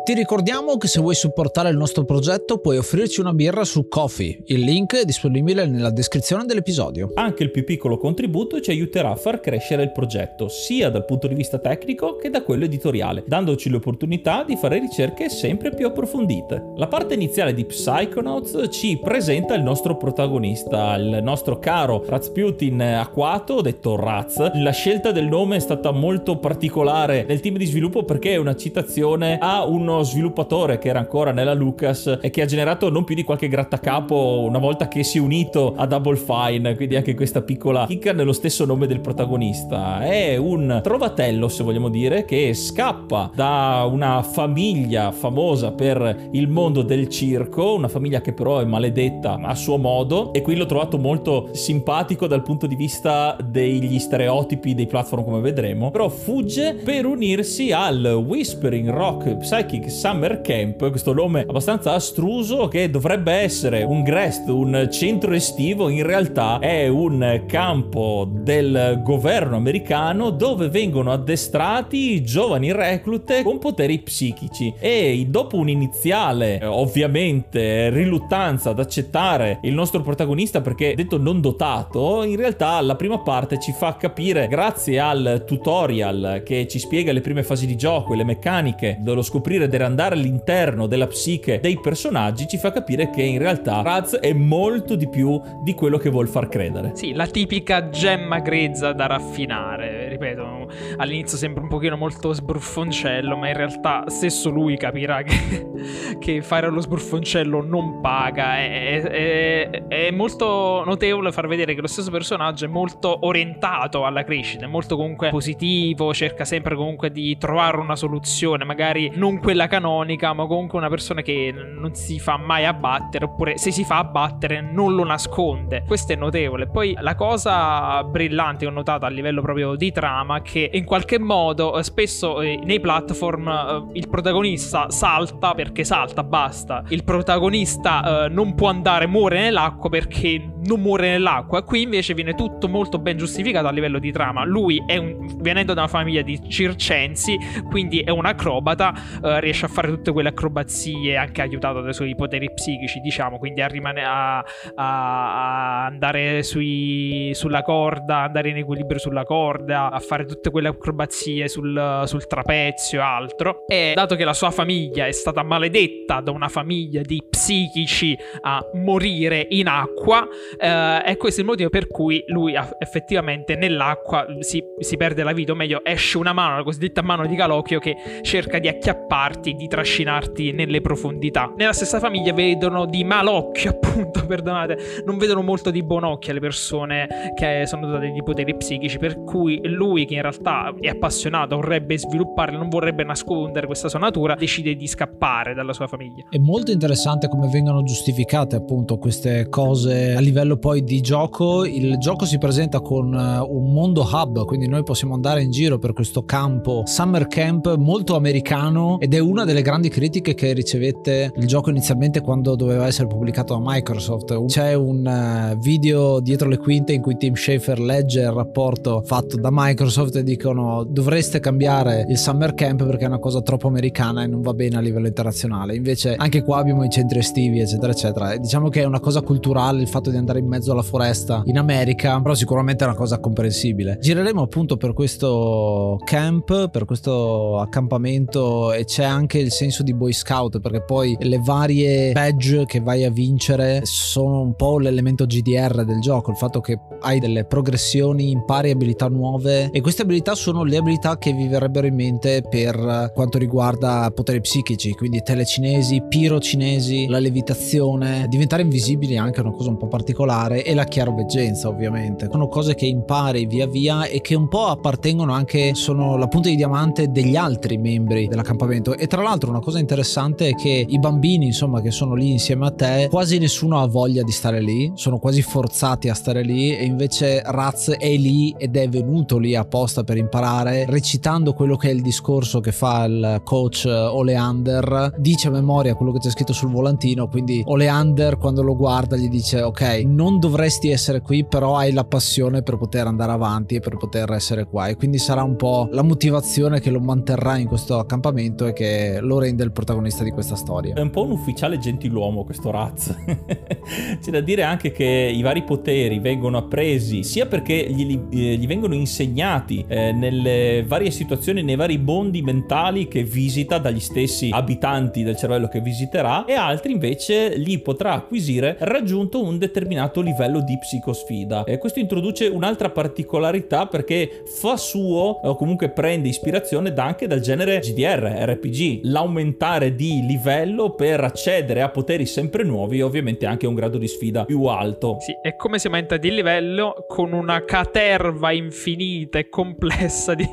Ti ricordiamo che se vuoi supportare il nostro progetto puoi offrirci una birra su Coffee. Il link è disponibile nella descrizione dell'episodio. Anche il più piccolo contributo ci aiuterà a far crescere il progetto, sia dal punto di vista tecnico che da quello editoriale, dandoci l'opportunità di fare ricerche sempre più approfondite. La parte iniziale di Psychonauts ci presenta il nostro protagonista, il nostro caro Razputin Aquato, detto Raz. La scelta del nome è stata molto particolare nel team di sviluppo perché è una citazione a uno sviluppatore che era ancora nella Lucas e che ha generato non più di qualche grattacapo una volta che si è unito a Double Fine, quindi anche questa piccola chicca nello stesso nome del protagonista. È un trovatello, se vogliamo dire, che scappa da una famiglia famosa per il mondo del circo, una famiglia che però è maledetta a suo modo e qui l'ho trovato molto simpatico dal punto di vista degli stereotipi dei platform come vedremo, però fugge per unirsi al Whispering Rock Psychic Summer Camp, questo nome abbastanza astruso che dovrebbe essere un Grest, un centro estivo, in realtà è un campo del governo americano dove vengono addestrati giovani reclute con poteri psichici. E dopo un'iniziale ovviamente riluttanza ad accettare il nostro protagonista perché detto non dotato, in realtà la prima parte ci fa capire grazie al tutorial che ci spiega le prime fasi di gioco e le meccaniche dello scoprire ed andare all'interno della psiche dei personaggi ci fa capire che in realtà Raz è molto di più di quello che vuol far credere. Sì, la tipica gemma grezza da raffinare, ripeto, all'inizio sembra un pochino molto sbruffoncello, ma in realtà stesso lui capirà che, che fare lo sbruffoncello non paga. È, è, è, molto notevole far vedere che lo stesso personaggio è molto orientato alla crescita, è molto comunque positivo, cerca sempre comunque di trovare una soluzione, magari non quella canonica, ma comunque una persona che non si fa mai abbattere, oppure se si fa abbattere non lo nasconde. Questo è notevole. Poi la cosa brillante che ho notato a livello proprio di trama, che in qualche modo spesso eh, nei platform eh, il protagonista salta perché salta, basta. Il protagonista eh, non può andare, muore nell'acqua perché non muore nell'acqua. Qui invece viene tutto molto ben giustificato a livello di trama. Lui è un, venendo da una famiglia di circensi, quindi è un acrobata, uh, riesce a fare tutte quelle acrobazie anche aiutato dai suoi poteri psichici, diciamo, quindi a, rimane- a, a, andare sui, sulla corda, andare in equilibrio sulla corda, a fare tutte quelle acrobazie sul, sul trapezio e altro. E dato che la sua famiglia è stata maledetta da una famiglia di psichici a morire in acqua, eh, è questo il motivo per cui lui effettivamente nell'acqua si, si, perde la vita, o meglio esce una mano, la cosiddetta mano di Calocchio che cerca di acchiapparti, di trascinarti nelle profondità. Nella stessa famiglia vedono di malocchio, appunto, perdonate, non vedono molto di buon occhio le persone che sono dotate di poteri psichici, per cui lui che in realtà è appassionato, vorrebbe svilupparli, non vorrebbe nascondere questa sua natura, decide di scappare dalla sua famiglia. È molto interessante come vengono giustificate appunto queste cose a livello poi di gioco. Il gioco si presenta con eh, un mondo hub, quindi noi possiamo andare in giro per questo campo summer camp molto americano ed è una delle grandi critiche che ricevette il gioco inizialmente quando doveva essere pubblicato da Microsoft. C'è un eh, video dietro le quinte in cui Tim Schafer legge il rapporto fatto da Microsoft e dicono dovreste cambiare il summer camp perché è una cosa troppo americana e non va bene a livello internazionale. Invece anche qua abbiamo i centri estivi eccetera eccetera. E diciamo che è una cosa culturale il fatto di andare in mezzo alla foresta in America, però sicuramente è una cosa comprensibile. Gireremo appunto per questo camp, per questo accampamento e c'è anche il senso di Boy Scout perché poi le varie badge che vai a vincere sono un po' l'elemento GDR del gioco, il fatto che hai delle progressioni, impari abilità nuove e queste abilità sono le abilità che vi verrebbero in mente per quanto riguarda poteri psichici, quindi telecinesi, pirocinesi, la levitazione, diventare invisibili è anche una cosa un po' particolare e la chiaroveggenza ovviamente. Sono cose che impari via via e che un po' appartengono anche, sono la punta di diamante degli altri membri dell'accampamento e tra l'altro una cosa interessante è che i bambini insomma che sono lì insieme a te quasi nessuno ha voglia di stare lì, sono quasi forzati a stare lì e invece Raz è lì ed è venuto lì apposta per imparare recitando quello che è il discorso che fa il coach Oleander dice a memoria quello che c'è scritto sul volantino quindi Oleander quando lo guarda gli dice ok non dovresti essere qui però hai la passione per poter andare avanti e per poter essere qua. E quindi sarà un po' la motivazione che lo manterrà in questo accampamento e che lo rende il protagonista di questa storia è un po' un ufficiale gentiluomo questo Raz c'è da dire anche che i vari poteri vengono appresi sia perché gli, eh, gli vengono insegnati eh, nelle varie situazioni nei vari mondi mentali che visita dagli stessi abitanti del cervello che visiterà e altri invece li potrà acquisire raggiunto un determinato livello di psicosfida. E questo introduce un'altra particolarità perché fa suo o comunque prende ispirazione da anche dal genere GDR, RPG, l'aumentare di livello per accedere a poteri sempre nuovi e ovviamente anche a un grado di sfida più alto. Sì, è come si aumenta di livello con una caterva infinita e complessa di,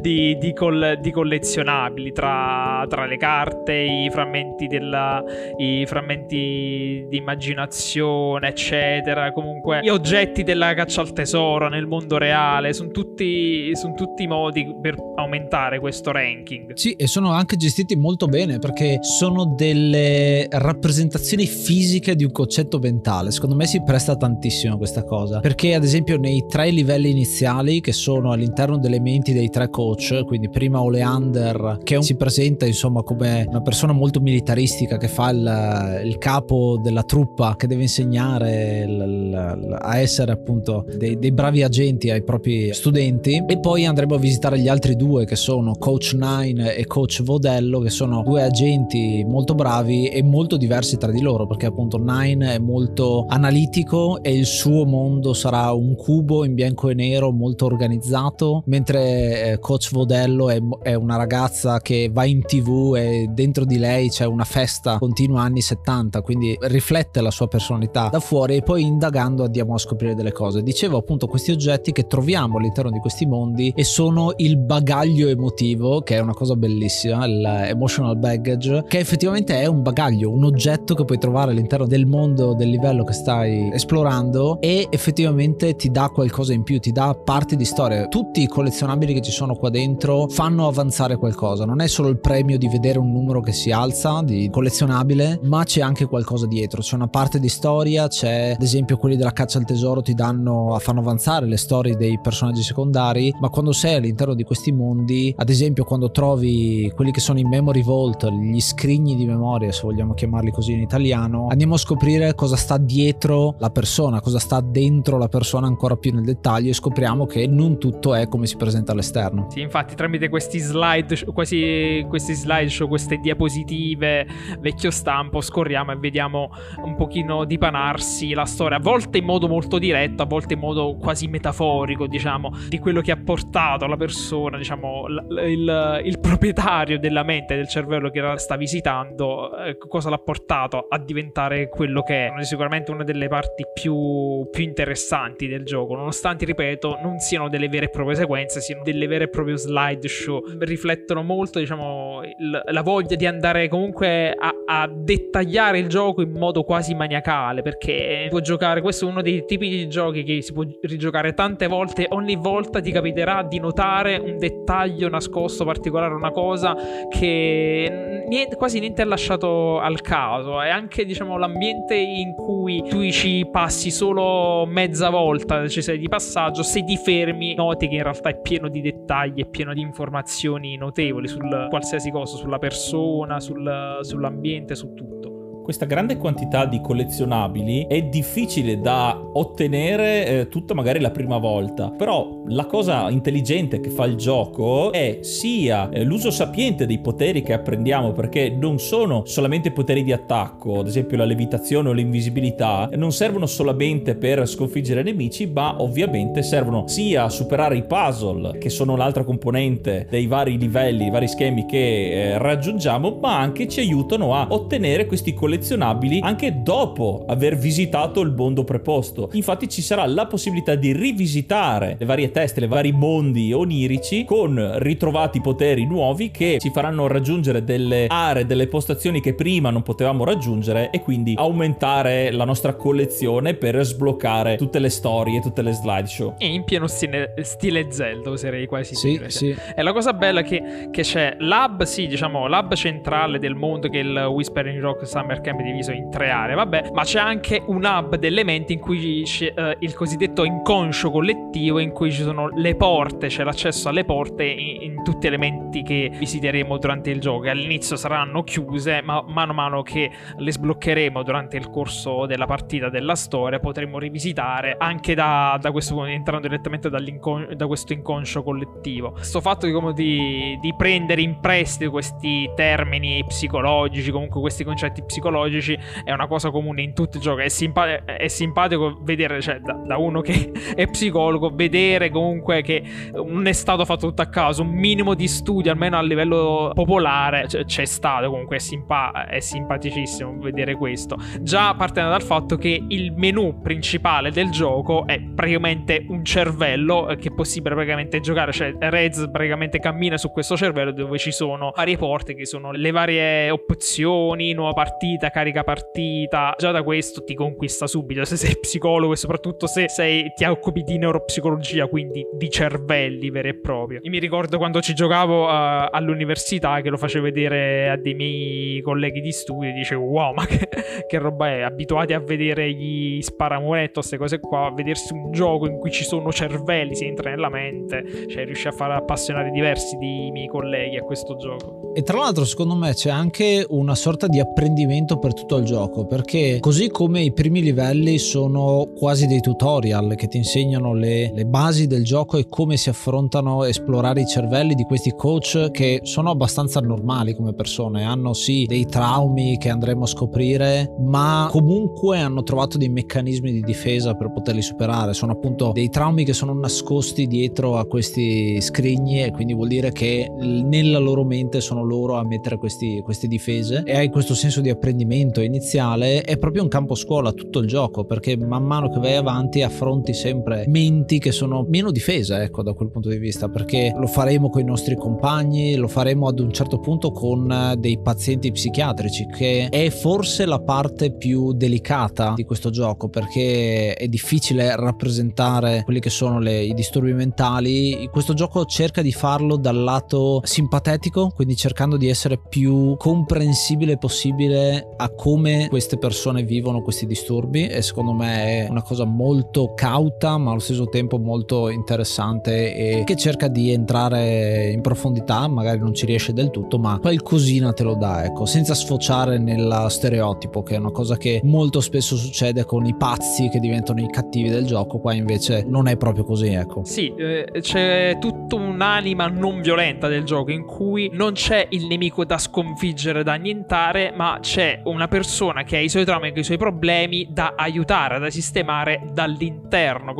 di, di, col, di collezionabili tra, tra, le carte, i frammenti, della, i frammenti di immaginazione, eccetera. Comunque, gli oggetti della caccia al tesoro nel mondo reale sono tutti, sono tutti modi per aumentare questo ranking. Sì, e sono anche gestiti molto bene perché sono delle rappresentazioni fisiche di un concetto mentale. Secondo me si presta tantissimo a questa cosa perché, ad esempio, nei tre livelli iniziali che sono all'interno delle menti dei tre coach, quindi prima Oleander che si presenta insomma come una persona molto militaristica che fa il, il capo della truppa che deve insegnare l, l, a essere appunto dei, dei, bravi agenti ai propri studenti e poi andremo a visitare gli altri due che sono coach Nine e coach Vodello che sono due agenti molto bravi e molto diversi tra di loro perché appunto Nine è molto analitico e il suo mondo sarà un cubo in bianco e nero molto organizzato mentre eh, coach Vodello è, è una ragazza che va in tv e dentro di lei c'è una festa continua anni 70 quindi riflette la sua personalità da fuori e poi indagando andiamo a scoprire delle cose. Dicevo appunto questi oggetti che troviamo all'interno di questi mondi e sono il bagaglio emotivo che è una cosa bellissima l'emotional baggage che effettivamente è un bagaglio un oggetto che puoi trovare all'interno del mondo del livello che stai esplorando e effettivamente ti dà qualcosa in più ti dà parti di storia. Tutti i collezionabili che ci sono qua dentro fanno avanzare qualcosa. Non è solo il premio di vedere un numero che si alza di collezionabile ma c'è anche qualcosa dietro, c'è una parte di storia, c'è ad esempio quelli della caccia al tesoro ti danno, fanno avanzare le storie dei personaggi secondari, ma quando sei all'interno di questi mondi, ad esempio quando trovi quelli che sono i memory vault, gli scrigni di memoria, se vogliamo chiamarli così in italiano, andiamo a scoprire cosa sta dietro la persona, cosa sta dentro la persona ancora più nel dettaglio e scopriamo che non tutto è come si presenta all'esterno. Sì, infatti tramite questi slide, quasi questi slideshow, queste diapositive vecchio stampo, scorriamo e vediamo un pochino dipanarsi la storia, a volte in modo molto diretto, a volte in modo quasi metaforico, diciamo, di quello che ha portato la persona, diciamo, il, il proprietario della mente, del cervello che la sta visitando, eh, cosa l'ha portato a diventare quello che è. È sicuramente una delle parti più, più interessanti del gioco, nonostante, ripeto, non siano delle vere e proprie sequenze, siano delle vere e proprie slideshow, riflettono molto, diciamo, il, la voglia di andare comunque a, a dettagliare il gioco in modo quasi maniacale, perché può giocare, questo è uno dei tipi di giochi che si può rigiocare tante volte, ogni volta ti capiterà di notare un dettaglio nascosto particolare, una cosa che niente, quasi niente è lasciato al caso, è anche diciamo l'ambiente in cui tu ci passi solo mezza volta, cioè sei di passaggio, se ti fermi noti che in realtà è pieno di dettagli, è pieno di informazioni notevoli su qualsiasi cosa, sulla persona, sul, sull'ambiente, su tutto questa grande quantità di collezionabili è difficile da ottenere eh, tutta magari la prima volta, però la cosa intelligente che fa il gioco è sia eh, l'uso sapiente dei poteri che apprendiamo, perché non sono solamente poteri di attacco, ad esempio la levitazione o l'invisibilità, non servono solamente per sconfiggere nemici, ma ovviamente servono sia a superare i puzzle, che sono l'altra componente dei vari livelli, i vari schemi che eh, raggiungiamo, ma anche ci aiutano a ottenere questi collezionabili collezionabili anche dopo aver visitato il mondo preposto. Infatti ci sarà la possibilità di rivisitare le varie teste, i vari mondi onirici con ritrovati poteri nuovi che ci faranno raggiungere delle aree, delle postazioni che prima non potevamo raggiungere e quindi aumentare la nostra collezione per sbloccare tutte le storie, tutte le slideshow. E in pieno stile, stile Zelda, oserei quasi sì, dire. Sì. E la cosa bella che, che c'è l'hub, sì, diciamo, l'hub centrale del mondo che è il Whispering Rock Summer Camp è diviso in tre aree, vabbè, ma c'è anche un hub di elementi in cui c'è uh, il cosiddetto inconscio collettivo, in cui ci sono le porte, c'è l'accesso alle porte in, in tutti gli elementi che visiteremo durante il gioco. All'inizio saranno chiuse, ma mano a mano che le sbloccheremo durante il corso della partita della storia, potremo rivisitare anche da, da questo entrando direttamente da questo inconscio collettivo. Questo fatto di, di, di prendere in prestito questi termini psicologici, comunque questi concetti psicologici, psicologici è una cosa comune in tutti i giochi. È, simpa- è simpatico vedere, cioè, da, da, uno che è psicologo, vedere comunque che non è stato fatto tutto a caso. Un minimo di studio, almeno a livello popolare, c- c'è stato. Comunque è, simpa- è simpaticissimo vedere questo. Già partendo dal fatto che il menu principale del gioco è praticamente un cervello che è possibile praticamente giocare. Cioè, Rez praticamente cammina su questo cervello dove ci sono varie porte che sono le varie opzioni, nuova partita partita, carica partita. Già da questo ti conquista subito se sei psicologo e soprattutto se sei, ti occupi di neuropsicologia, quindi di cervelli veri e propri. Io mi ricordo quando ci giocavo uh, all'università che lo facevo vedere a dei miei colleghi di studio e dicevo wow ma che, che roba è, abituati a vedere gli sparamuretto, queste cose qua, a vedersi un gioco in cui ci sono cervelli, si entra nella mente, cioè riesce a far appassionare diversi dei miei colleghi a questo gioco. E tra l'altro secondo me c'è anche una sorta di apprendimento approfondimento per tutto il gioco perché così come i primi livelli sono quasi dei tutorial che ti insegnano le, le basi del gioco e come si affrontano esplorare i cervelli di questi coach che sono abbastanza normali come persone. Hanno sì dei traumi che andremo a scoprire ma comunque hanno trovato dei meccanismi di difesa per poterli superare. Sono appunto dei traumi che sono nascosti dietro a questi scrigni e quindi vuol dire che nella loro mente sono loro a mettere questi, queste difese. E hai questo senso di apprendimento apprendimento iniziale è proprio un campo scuola tutto il gioco perché man mano che vai avanti affronti sempre menti che sono meno difese ecco da quel punto di vista perché lo faremo con i nostri compagni lo faremo ad un certo punto con dei pazienti psichiatrici che è forse la parte più delicata di questo gioco perché è difficile rappresentare quelli che sono le, i disturbi mentali. Questo gioco cerca di farlo dal lato simpatetico quindi cercando di essere più comprensibile possibile a come queste persone vivono questi disturbi e secondo me è una cosa molto cauta ma allo stesso tempo molto interessante e che cerca di entrare in profondità, magari non ci riesce del tutto, ma qualcosina te lo dà, ecco, senza sfociare nel stereotipo, che è una cosa che molto spesso succede con i pazzi che diventano i cattivi del gioco, qua invece non è proprio così, ecco. Sì, eh, c'è tutta un'anima non violenta del gioco in cui non c'è il nemico da sconfiggere, da annientare, ma c'è una persona che ha i suoi traumi e i suoi problemi da aiutare, da sistemare dall'interno.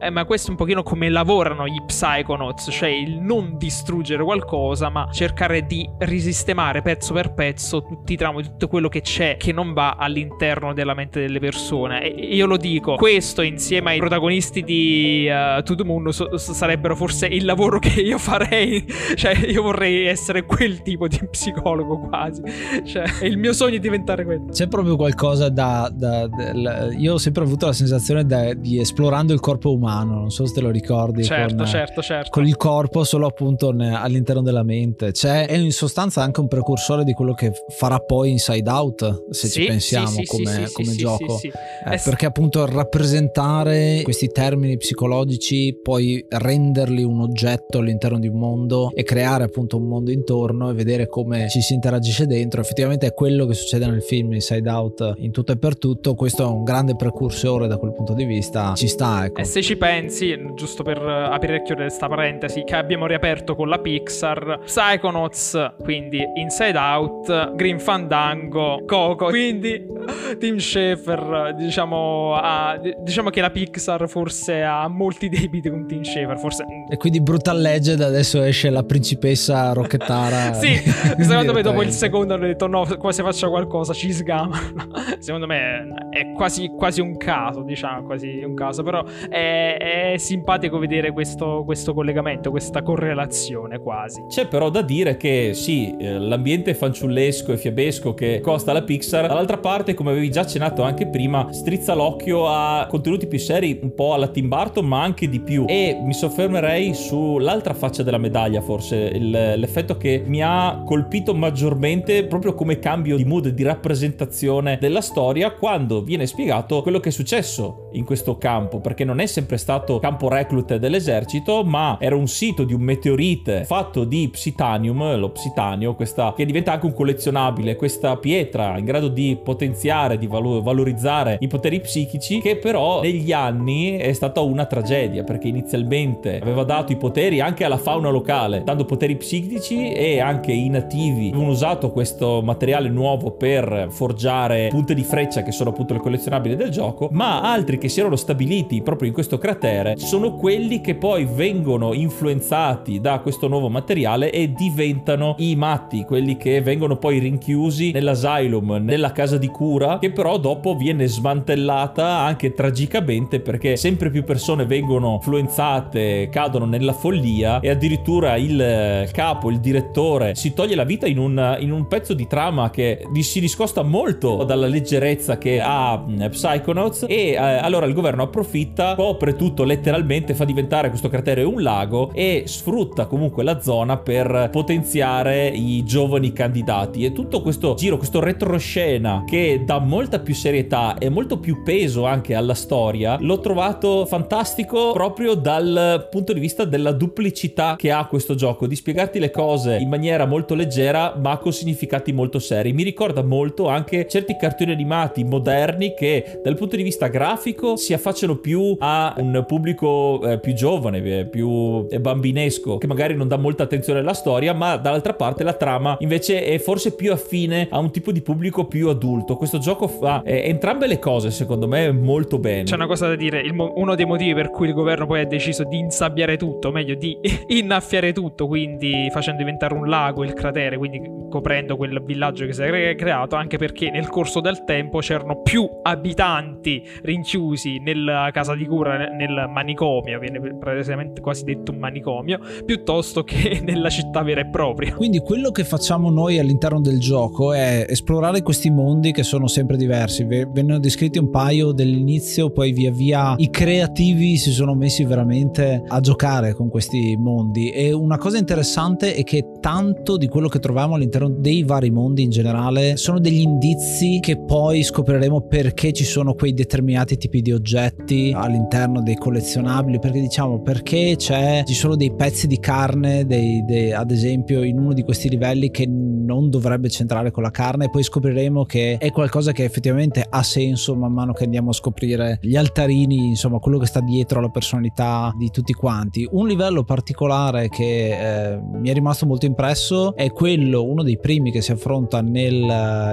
Eh, ma questo è un pochino come lavorano gli Psychonauts, cioè il non distruggere qualcosa, ma cercare di risistemare pezzo per pezzo tutti i traumi, tutto quello che c'è che non va all'interno della mente delle persone. E io lo dico, questo insieme ai protagonisti di uh, To The Moon so- sarebbero forse il lavoro che io farei. cioè, io vorrei essere quel tipo di psicologo quasi. Cioè, è il mio sogno diventare quello. C'è proprio qualcosa da... da, da io ho sempre avuto la sensazione da, di esplorando il corpo umano, non so se te lo ricordi. Certo, con, certo, certo. Con il corpo solo appunto all'interno della mente. Cioè, è in sostanza anche un precursore di quello che farà poi Inside Out, se sì, ci pensiamo sì, come, sì, come gioco. Eh, perché appunto rappresentare questi termini psicologici, poi renderli un oggetto all'interno di un mondo e creare appunto un mondo intorno e vedere come ci si interagisce dentro, effettivamente è quello che succede nel film Inside Out in tutto e per tutto. Questo è un grande precursore da quel punto di vista. Ci sta, ecco. E se ci pensi, giusto per aprire e chiudere questa parentesi, che abbiamo riaperto con la Pixar, Psychonauts, quindi Inside Out, Green Fandango, Coco, quindi Tim Schafer, diciamo, ha, diciamo che la Pixar forse ha molti debiti con Tim Schafer, forse... E quindi Brutal Legend adesso esce la principessa rocchettara. sì, secondo me dopo il secondo hanno detto no, qua se faccia qualcosa ci sgamano. secondo me è quasi, quasi, un caso, diciamo, quasi un caso, però è, è simpatico vedere questo, questo collegamento, questa correlazione quasi. C'è però da dire che sì, eh, l'ambiente fanciullesco e fiabesco che costa la Pixar, dall'altra parte, come avevi già accennato anche prima, strizza l'occhio a contenuti più seri, un po' alla Tim Burton, ma anche di più. E mi soffermerei sull'altra faccia della medaglia, forse, il, l'effetto che mi ha colpito maggiormente proprio come cambio di mood, di rappresentazione della storia, quando viene spiegato quello che è successo in questo campo, perché non è sempre stato campo reclut dell'esercito, ma era un sito di un meteorite fatto di psitanium, lo psitanio, questa, che diventa anche un collezionabile, questa pietra in grado di potenziare, di valorizzare i poteri psichici, che però negli anni è stata una tragedia, perché inizialmente aveva dato i poteri anche alla fauna locale, dando poteri psichici e anche i nativi. Avevano usato questo materiale nuovo per forgiare punte di freccia che sono appunto le collezionabili del gioco, ma altri che si erano stabiliti proprio in questo cratere sono quelli che poi vengono influenzati da questo nuovo materiale e diventano i matti, quelli che vengono poi rinchiusi nell'asylum, nella casa di cura, che però dopo viene smantellata anche tragicamente perché sempre più persone vengono influenzate, cadono nella follia e addirittura il capo, il direttore si toglie la vita in un, in un pezzo di trama che si discosta molto dalla leggerezza che ha Psychonauts e eh, allora il governo approfitta, copre tutto letteralmente, fa diventare questo cratere un lago e sfrutta comunque la zona per potenziare i giovani candidati e tutto questo giro, questo retroscena che dà molta più serietà e molto più peso anche alla storia, l'ho trovato fantastico proprio dal punto di vista della duplicità che ha questo gioco, di spiegarti le cose in maniera molto leggera ma con significati molto seri. Mi ricorda molto anche certi cartoni animati moderni che dal punto di vista grafico si affacciano più a un pubblico eh, più giovane, eh, più bambinesco, che magari non dà molta attenzione alla storia, ma dall'altra parte la trama invece è forse più affine a un tipo di pubblico più adulto. Questo gioco fa eh, entrambe le cose, secondo me, molto bene. C'è una cosa da dire, mo- uno dei motivi per cui il governo poi ha deciso di insabbiare tutto, o meglio di innaffiare tutto, quindi facendo diventare un lago il cratere, quindi coprendo quel villaggio che si è creato, anche perché nel corso del tempo c'erano più abitanti rinchiusi rinchiusi nella casa di cura, nel manicomio, viene praticamente quasi detto un manicomio, piuttosto che nella città vera e propria. Quindi quello che facciamo noi all'interno del gioco è esplorare questi mondi che sono sempre diversi. Vennero descritti un paio dell'inizio, poi via via i creativi si sono messi veramente a giocare con questi mondi. E una cosa interessante è che tanto di quello che troviamo all'interno dei vari mondi in generale sono degli indizi che poi scopriremo perché ci sono quei determinati tipi di oggetti all'interno dei collezionabili. Perché diciamo perché c'è, ci sono dei pezzi di carne, dei, dei, ad esempio, in uno di questi livelli che non dovrebbe centrare con la carne, e poi scopriremo che è qualcosa che effettivamente ha senso man mano che andiamo a scoprire gli altarini, insomma, quello che sta dietro alla personalità di tutti quanti. Un livello particolare che eh, mi è rimasto molto impresso è quello, uno dei primi che si affronta nel,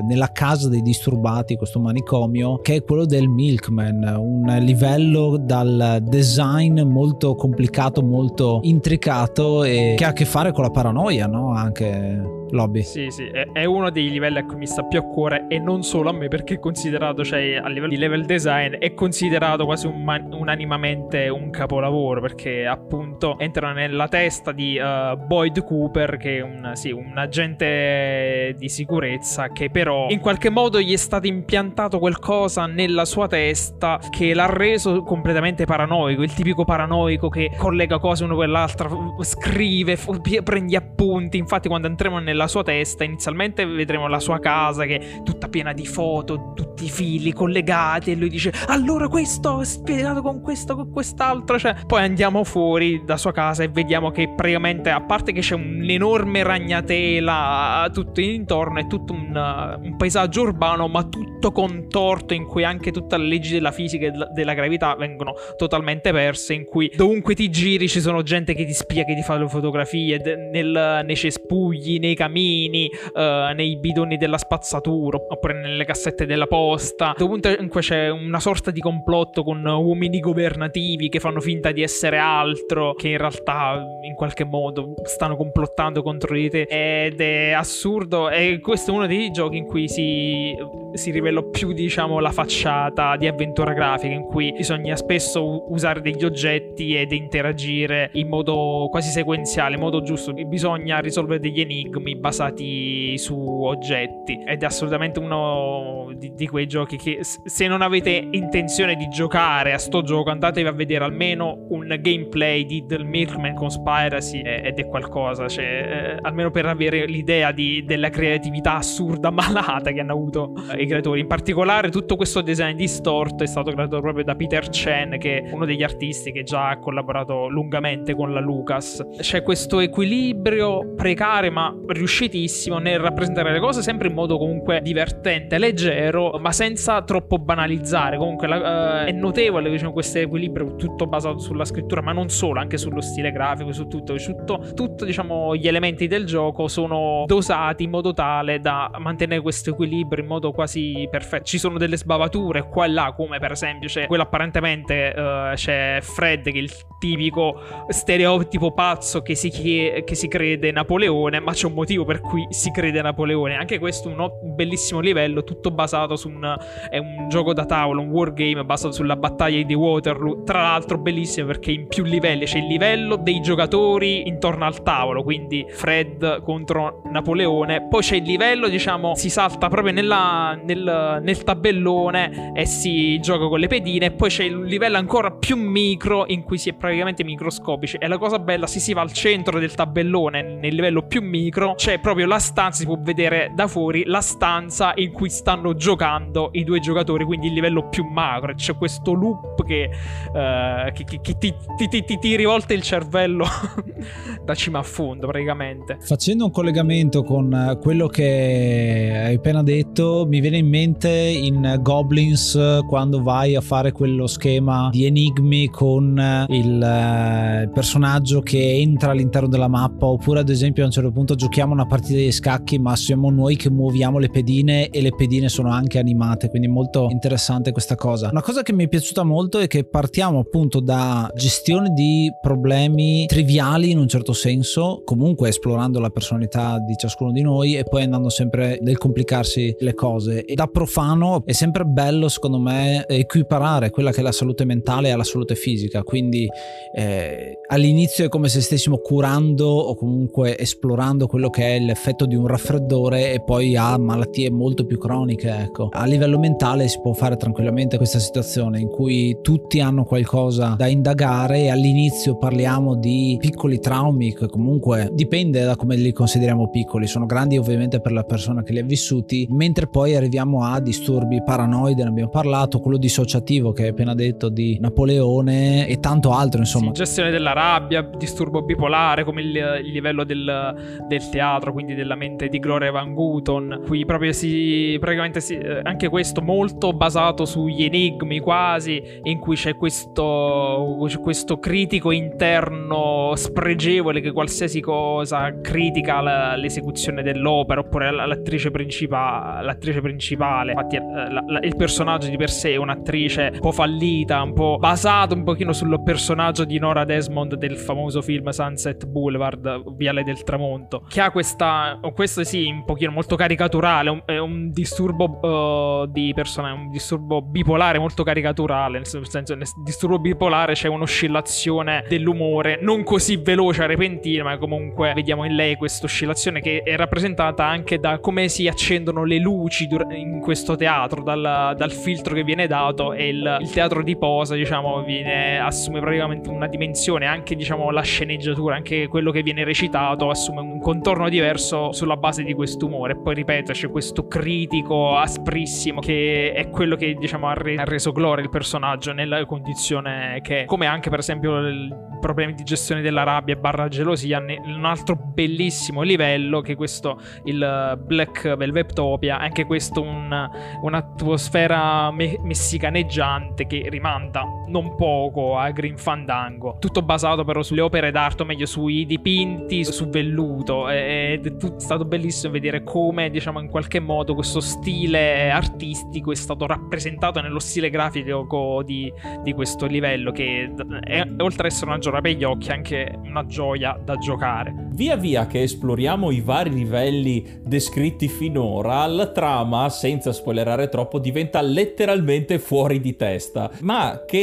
nella casa dei disturbati, questo manicomio, che è quello del Milkman, un livello dal design molto complicato, molto intricato e che ha a che fare con la paranoia, no? Anche lobby. Sì, sì, è, è, uno dei livelli a cui mi sta più a cuore e non solo a me perché è considerato, cioè a livello di level design, è considerato quasi un man- unanimamente un capolavoro perché appunto entrano nella testa di uh, Boyd Cooper che è un, sì, un agente di sicurezza che però in qualche modo gli è stato impiantato qualcosa nella sua testa che l'ha reso completamente paranoico, il tipico paranoico che collega cose una con l'altra, scrive, f- prende appunti, infatti quando entriamo nella nella sua testa. Inizialmente vedremo la sua casa che è tutta piena di foto, tutti i fili collegati e lui dice allora questo è spiegato con questo, con quest'altro. Cioè, poi andiamo fuori da sua casa e vediamo che praticamente, a parte che c'è un'enorme ragnatela tutto intorno, è tutto un, un paesaggio urbano, ma tutto contorto in cui anche tutte le leggi della fisica e della gravità vengono totalmente perse, in cui dovunque ti giri ci sono gente che ti spia, che ti fa le fotografie nel, nei cespugli, nei camini, uh, nei bidoni della spazzatura, oppure nelle cassette della posta. Dovunque c'è una sorta di complotto con uomini governativi che fanno finta di essere altro, che in realtà in qualche modo stanno complottando contro di te. Ed è assurdo. E questo è uno dei giochi in cui si, si rivela più, diciamo, la facciata di avventura grafica, in cui bisogna spesso usare degli oggetti ed interagire in modo quasi sequenziale, in modo giusto. Bisogna risolvere degli enigmi basati su oggetti. Ed è assolutamente uno di, di, quei giochi che se non avete intenzione di giocare a sto gioco andatevi a vedere almeno un gameplay di The Milkman Conspiracy ed è qualcosa cioè eh, almeno per avere l'idea di, della creatività assurda malata che hanno avuto eh, i creatori. In particolare tutto questo design distorto è stato creato proprio da Peter Chen che è uno degli artisti che già ha collaborato lungamente con la Lucas. C'è questo equilibrio precario ma riuscitissimo nel rappresentare le cose sempre in modo comunque divertente, leggero, ma senza troppo banalizzare. Comunque la, uh, è notevole diciamo, questo equilibrio tutto basato sulla scrittura, ma non solo, anche sullo stile grafico, su tutto, su tutto, tutto diciamo, gli elementi del gioco sono dosati in modo tale da mantenere questo equilibrio in modo quasi perfetto. Ci sono delle sbavature qua e là, come per esempio c'è quello apparentemente uh, c'è Fred che è il tipico stereotipo pazzo che si, che si crede Napoleone, ma c'è un motivo per cui si crede Napoleone. Anche questo è un, un bellissimo livello, tutto basato su un, un gioco da tavolo, un wargame basato sulla battaglia di Waterloo. Tra l'altro bellissimo perché in più livelli c'è il livello dei giocatori intorno al tavolo, quindi Fred contro Napoleone. Poi c'è il livello, diciamo, si salta proprio nella, nel, nel tabellone e si gioca con le pedine. Poi c'è il livello ancora più micro in cui si è praticamente microscopici. E la cosa bella, se si va al centro del tabellone, nel livello più micro, c'è proprio la stanza, si può vedere da fuori la stanza in cui stanno giocando i due giocatori, quindi il livello più macro. C'è questo loop che, uh, che, che, che ti, ti, ti, ti, rivolta il cervello da cima a fondo, praticamente. Facendo un collegamento con quello che hai appena detto, mi viene in mente in Goblins quando vai a fare quello schema di enigmi con il personaggio che entra all'interno della mappa oppure ad esempio a un certo punto giochiamo una partita di scacchi ma siamo noi che muoviamo le pedine e le pedine sono anche animate quindi molto interessante questa cosa. Una cosa che mi è piaciuta molto è che partiamo appunto da gestione di problemi triviali in un certo senso, comunque esplorando la personalità di ciascuno di noi e poi andando sempre nel complicarsi le cose. E da profano è sempre bello secondo me equiparare quella che è la salute mentale alla salute fisica, quindi eh, all'inizio è come se stessimo curando o comunque esplorando quello che è l'effetto di un raffreddore e poi ha malattie molto più croniche, ecco. A livello mentale si può fare tranquillamente questa situazione in cui tutti hanno qualcosa da indagare e all'inizio parliamo di piccoli traumi che comunque dipende da come li consideriamo piccoli, sono grandi ovviamente per la persona che li ha vissuti, mentre poi arriviamo a disturbi paranoide, ne abbiamo parlato, quello dissociativo che hai appena detto di Napoleone e tanto altro, insomma. Sì, gestione della rabbia, disturbo bipolare come il, il livello del, del, teatro, quindi della mente di Gloria Van Guton, qui proprio si praticamente si, anche questo molto basato sugli enigmi quasi, in cui c'è questo, questo critico interno spregevole che qualsiasi cosa critica l'esecuzione dell'opera oppure l'attrice, principa, l'attrice principale. Infatti la, la, il personaggio di per sé è un'attrice un po' fallita, un po' basato un pochino sul personaggio di Nora Desmond del famoso film Sunset Boulevard, Viale del Tramonto, che ha questa, questo sì, un pochino molto caricaturale, un, è un disturbo uh, di persona, un disturbo bipolare molto caricaturale, nel senso nel disturbo bipolare c'è un'oscillazione dell'umore non così veloce repentina, ma comunque vediamo in lei questa oscillazione che è rappresentata anche da come si accendono le luci in questo teatro, dal, dal filtro che viene dato e il, il teatro di posa, diciamo, viene, assume praticamente una dimensione, anche diciamo la sceneggiatura, anche quello che viene recitato assume un contorno diverso sulla base di questo umore. Poi ripeto, c'è questo critico asprissimo che è quello che diciamo ha, re- ha reso gloria il personaggio nella condizione che, come anche per esempio i problemi di gestione della rabbia barra gelosia, un altro bellissimo livello che questo il Black Velvetopia, anche questo un, un'atmosfera me- messicaneggiante che rimanda non poco a Green Fandango. Tutto basato però sulle opere d'arte, o meglio sui dipinti su velluto ed è stato bellissimo vedere come diciamo in qualche modo questo stile artistico è stato rappresentato nello stile grafico di, di questo livello che è, oltre ad essere una gioia per gli occhi anche una gioia da giocare. Via via che esploriamo i vari livelli descritti finora, la trama, senza spoilerare troppo, diventa letteralmente fuori di testa, ma che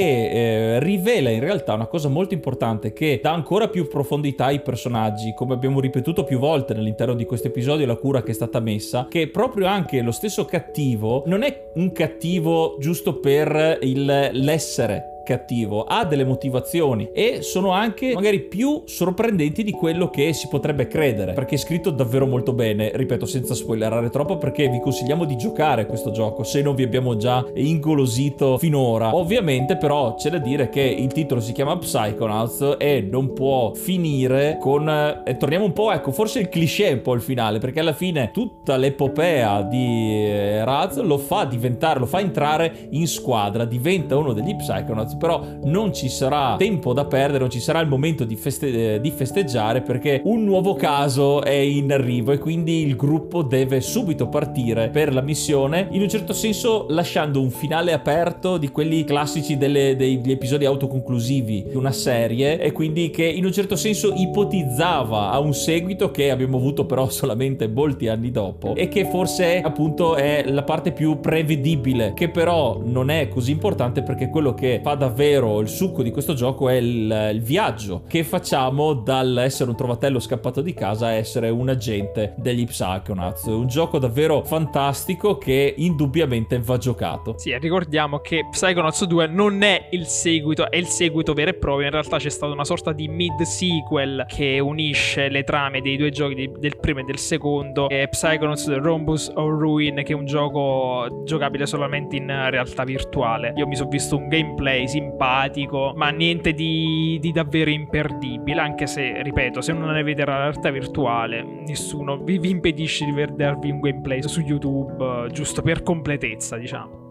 eh, rivela in realtà una cosa molto importante che dà ancora più profondità ai personaggi, come abbiamo ripetuto più volte all'interno di questo episodio, la cura che è stata messa, che proprio anche lo stesso cattivo non è un cattivo giusto per il, l'essere cattivo, ha delle motivazioni e sono anche magari più sorprendenti di quello che si potrebbe credere, perché è scritto davvero molto bene, ripeto senza spoilerare troppo perché vi consigliamo di giocare questo gioco se non vi abbiamo già ingolosito finora. Ovviamente però c'è da dire che il titolo si chiama Psychonauts e non può finire con eh, torniamo un po' ecco, forse il cliché un po' il finale, perché alla fine tutta l'epopea di eh, Raz lo fa diventare, lo fa entrare in squadra, diventa uno degli Psychonauts però non ci sarà tempo da perdere, non ci sarà il momento di, feste- di festeggiare perché un nuovo caso è in arrivo e quindi il gruppo deve subito partire per la missione, in un certo senso lasciando un finale aperto di quelli classici delle, degli episodi autoconclusivi di una serie e quindi che in un certo senso ipotizzava a un seguito che abbiamo avuto però solamente molti anni dopo e che forse appunto è la parte più prevedibile che però non è così importante perché quello che fa davvero il succo di questo gioco è il, il viaggio che facciamo dall'essere un trovatello scappato di casa a essere un agente degli Psychonauts. Un gioco davvero fantastico che indubbiamente va giocato. Sì, ricordiamo che Psychonauts 2 non è il seguito, è il seguito vero e proprio. In realtà c'è stata una sorta di mid-sequel che unisce le trame dei due giochi, del primo e del secondo. È Psychonauts Rhombus of Ruin, che è un gioco giocabile solamente in realtà virtuale. Io mi sono visto un gameplay simpatico, ma niente di, di, davvero imperdibile, anche se, ripeto, se non avete la realtà virtuale, nessuno vi, vi impedisce di vedervi un gameplay su YouTube, giusto per completezza, diciamo.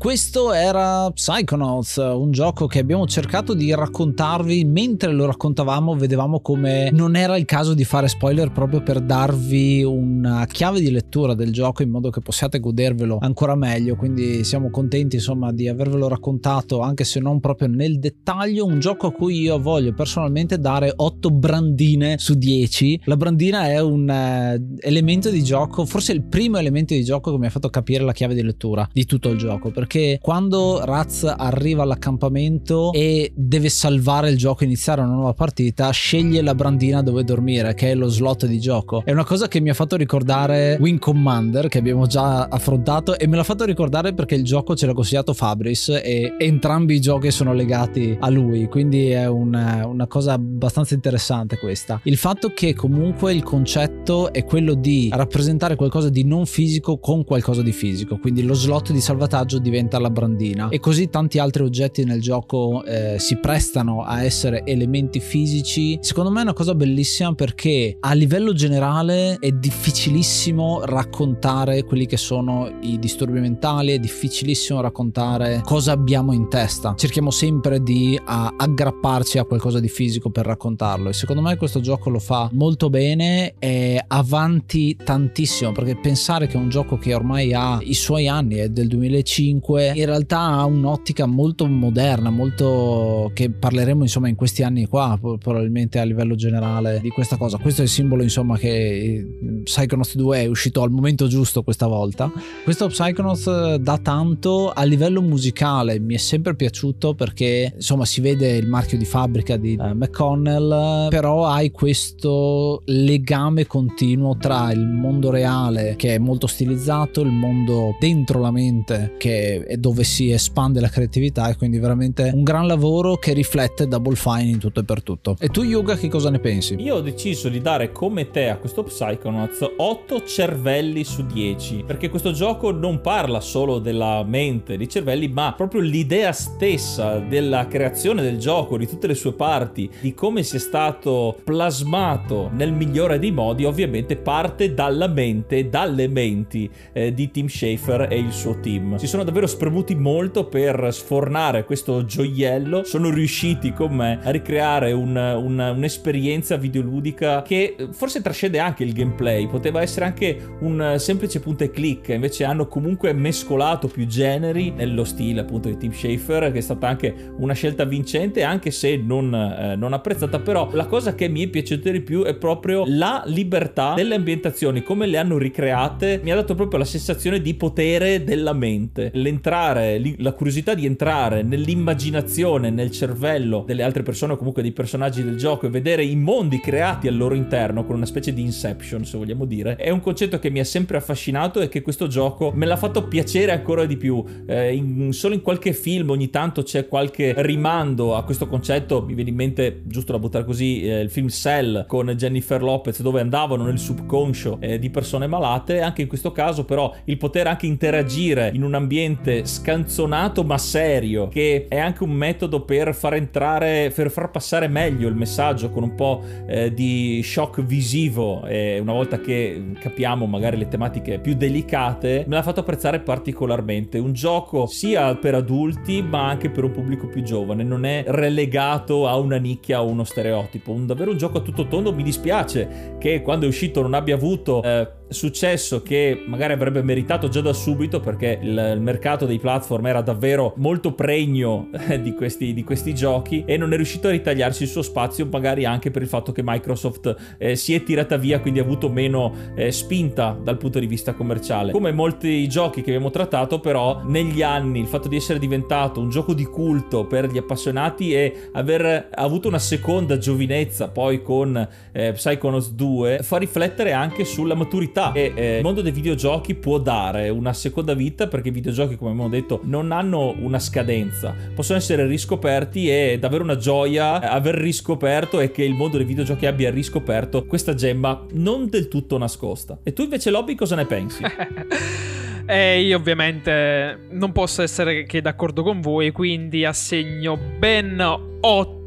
Questo era Psychonauts, un gioco che abbiamo cercato di raccontarvi mentre lo raccontavamo, vedevamo come non era il caso di fare spoiler proprio per darvi una chiave di lettura del gioco in modo che possiate godervelo ancora meglio, quindi siamo contenti insomma di avervelo raccontato anche se non proprio nel dettaglio, un gioco a cui io voglio personalmente dare 8 brandine su 10. La brandina è un eh, elemento di gioco, forse il primo elemento di gioco che mi ha fatto capire la chiave di lettura di tutto il gioco perché quando Raz arriva all'accampamento e deve salvare il gioco e iniziare una nuova partita, sceglie la brandina dove dormire, che è lo slot di gioco. È una cosa che mi ha fatto ricordare Wing Commander, che abbiamo già affrontato, e me l'ha fatto ricordare perché il gioco ce l'ha consigliato Fabris e entrambi i giochi sono legati a lui, quindi è una, una cosa abbastanza interessante questa. Il fatto che comunque il concetto è quello di rappresentare qualcosa di non fisico con qualcosa di fisico, quindi lo slot di salvataggio diventa la brandina. E così tanti altri oggetti nel gioco eh, si prestano a essere elementi fisici. Secondo me è una cosa bellissima perché a livello generale è difficilissimo raccontare quelli che sono i disturbi mentali è difficilissimo raccontare cosa abbiamo in testa. Cerchiamo sempre di a, aggrapparci a qualcosa di fisico per raccontarlo. E secondo me questo gioco lo fa molto bene è avanti tantissimo perché pensare che è un gioco che ormai ha i suoi anni è del 2005 5 in realtà ha un'ottica molto moderna, molto che parleremo insomma in questi anni qua, probabilmente a livello generale di questa cosa. Questo è il simbolo insomma che eh, Psychonauts 2 è uscito al momento giusto questa volta. Questo Psychonauts eh, dà tanto a livello musicale, mi è sempre piaciuto perché insomma si vede il marchio di fabbrica di uh, McConnell, però hai questo legame continuo tra il mondo reale che è molto stilizzato, il mondo dentro la mente che è dove si espande la creatività e quindi veramente un gran lavoro che riflette Double Fine in tutto e per tutto. E tu Yuga che cosa ne pensi? Io ho deciso di dare come te a questo Psychonauts 8 cervelli su 10 perché questo gioco non parla solo della mente, dei cervelli ma proprio l'idea stessa della creazione del gioco, di tutte le sue parti, di come sia stato plasmato nel migliore dei modi ovviamente parte dalla mente, dalle menti eh, di Tim Schafer e il suo team. Si sono davvero davvero spremuti molto per sfornare questo gioiello. Sono riusciti con me a ricreare un, un, un'esperienza videoludica che forse trascende anche il gameplay. Poteva essere anche un semplice punto e click, invece hanno comunque mescolato più generi nello stile appunto di Team Schafer, che è stata anche una scelta vincente, anche se non, eh, non apprezzata. Però la cosa che mi è piaciuta di più è proprio la libertà delle ambientazioni, come le hanno ricreate. Mi ha dato proprio la sensazione di potere della mente. Le l'entrare, la curiosità di entrare nell'immaginazione, nel cervello delle altre persone o comunque dei personaggi del gioco e vedere i mondi creati al loro interno con una specie di inception, se vogliamo dire, è un concetto che mi ha sempre affascinato e che questo gioco me l'ha fatto piacere ancora di più. Eh, in, solo in qualche film ogni tanto c'è qualche rimando a questo concetto, mi viene in mente, giusto da buttare così, eh, il film Cell con Jennifer Lopez dove andavano nel subconscio eh, di persone malate, anche in questo caso però il poter anche interagire in un ambiente ambiente scanzonato ma serio, che è anche un metodo per far entrare, per far passare meglio il messaggio con un po' eh, di shock visivo. E una volta che capiamo magari le tematiche più delicate, me l'ha fatto apprezzare particolarmente. Un gioco sia per adulti ma anche per un pubblico più giovane, non è relegato a una nicchia o uno stereotipo. Un, davvero un gioco a tutto tondo. Mi dispiace che quando è uscito non abbia avuto eh, successo che magari avrebbe meritato già da subito perché il, il mercato dei platform era davvero molto pregno eh, di questi, di questi, giochi e non è riuscito a ritagliarsi il suo spazio magari anche per il fatto che Microsoft eh, si è tirata via quindi ha avuto meno eh, spinta dal punto di vista commerciale. Come molti giochi che abbiamo trattato però negli anni il fatto di essere diventato un gioco di culto per gli appassionati e aver avuto una seconda giovinezza poi con eh, Psychonauts 2 fa riflettere anche sulla maturità possibilità che eh, il mondo dei videogiochi può dare una seconda vita perché i videogiochi, come abbiamo detto, non hanno una scadenza, possono essere riscoperti e è davvero una gioia aver riscoperto e che il mondo dei videogiochi abbia riscoperto questa gemma non del tutto nascosta. E tu invece Lobby cosa ne pensi? E io ovviamente non posso essere che d'accordo con voi, quindi assegno ben 8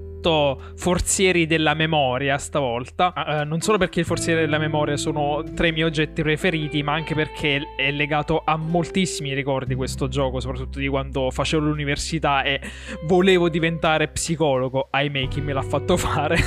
forzieri della memoria stavolta. Uh, non solo perché i forzieri della memoria sono tra i miei oggetti preferiti, ma anche perché è legato a moltissimi ricordi questo gioco, soprattutto di quando facevo l'università e volevo diventare psicologo. Ahimè, chi me l'ha fatto fare.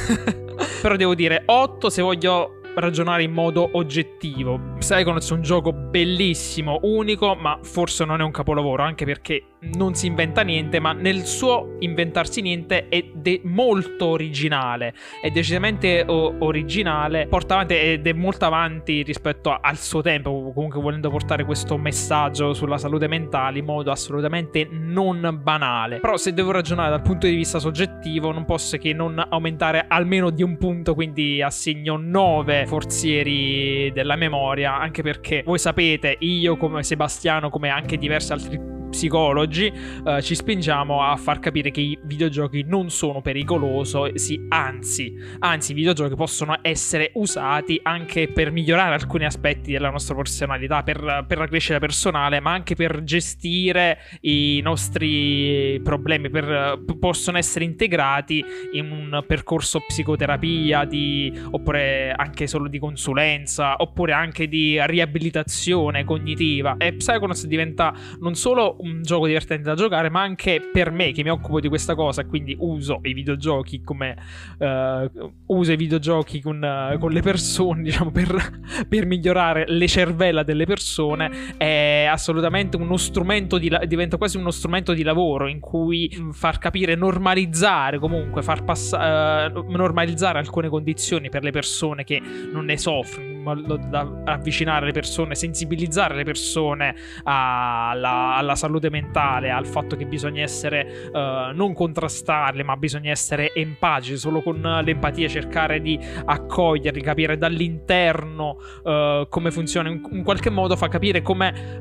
Però devo dire 8 se voglio ragionare in modo oggettivo. Psychonauts è un gioco bellissimo, unico, ma forse non è un capolavoro, anche perché non si inventa niente, ma nel suo inventarsi niente è de- molto originale, è decisamente o- originale, porta avanti ed è molto avanti rispetto a- al suo tempo, comunque volendo portare questo messaggio sulla salute mentale in modo assolutamente non banale. Però se devo ragionare dal punto di vista soggettivo non posso che non aumentare almeno di un punto, quindi assegno 9 forzieri della memoria, anche perché voi sapete, io come Sebastiano, come anche diversi altri psicologi eh, ci spingiamo a far capire che i videogiochi non sono pericolosi, sì, anzi, anzi i videogiochi possono essere usati anche per migliorare alcuni aspetti della nostra personalità, per, per la crescita personale, ma anche per gestire i nostri problemi, per, possono essere integrati in un percorso psicoterapia di, oppure anche solo di consulenza, oppure anche di riabilitazione cognitiva. E Psychonauts diventa non solo un gioco divertente da giocare, ma anche per me che mi occupo di questa cosa, quindi uso i videogiochi come uh, uso i videogiochi con, uh, con le persone, diciamo, per, per, migliorare le cervella delle persone, è assolutamente uno strumento di la- diventa quasi uno strumento di lavoro in cui far capire, normalizzare comunque, far passare uh, normalizzare alcune condizioni per le persone che non ne soffrono, da avvicinare le persone, sensibilizzare le persone alla, alla salute salute mentale, al fatto che bisogna essere uh, non contrastarle, ma bisogna essere empatici, solo con l'empatia cercare di accoglierli, capire dall'interno uh, come funziona, in, qualche modo fa capire come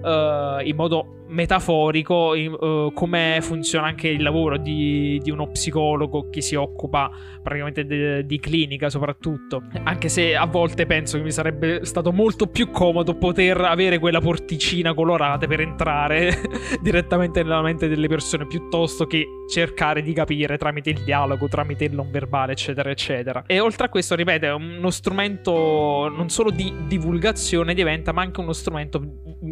in modo metaforico uh, come funziona anche il lavoro di, di, uno psicologo che si occupa praticamente de, di clinica soprattutto. Anche se a volte penso che mi sarebbe stato molto più comodo poter avere quella porticina colorata per entrare direttamente nella mente delle persone piuttosto che cercare di capire tramite il dialogo tramite il non verbale eccetera eccetera. E oltre a questo ripeto è uno strumento non solo di divulgazione diventa ma anche uno strumento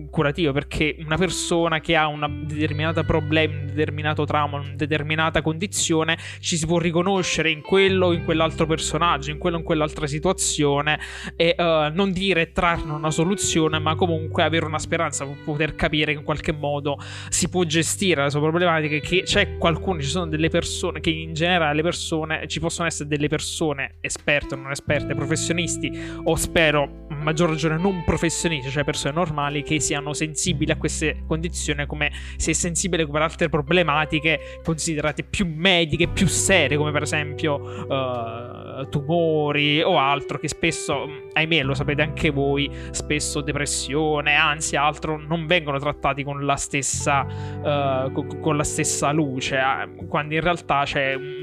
curativo perché una persona che ha un determinato problema, un determinato trauma, una determinata condizione, ci si può riconoscere in quello o in quell'altro personaggio, in quello o in quell'altra situazione e uh, non dire trarne una soluzione, ma comunque avere una speranza, poter capire che in qualche modo si può gestire la sua problematica, che c'è qualcuno, ci sono delle persone, che in generale le persone, ci possono essere delle persone esperte o non esperte, professionisti o spero, a maggior ragione non professionisti, cioè persone normali che siano sensibili a queste condizioni come se è sensibile per altre problematiche considerate più mediche, più serie, come per esempio uh, tumori o altro, che spesso, ahimè, lo sapete anche voi, spesso depressione, ansia, altro non vengono trattati con la stessa, uh, con, con la stessa luce, eh, quando in realtà c'è un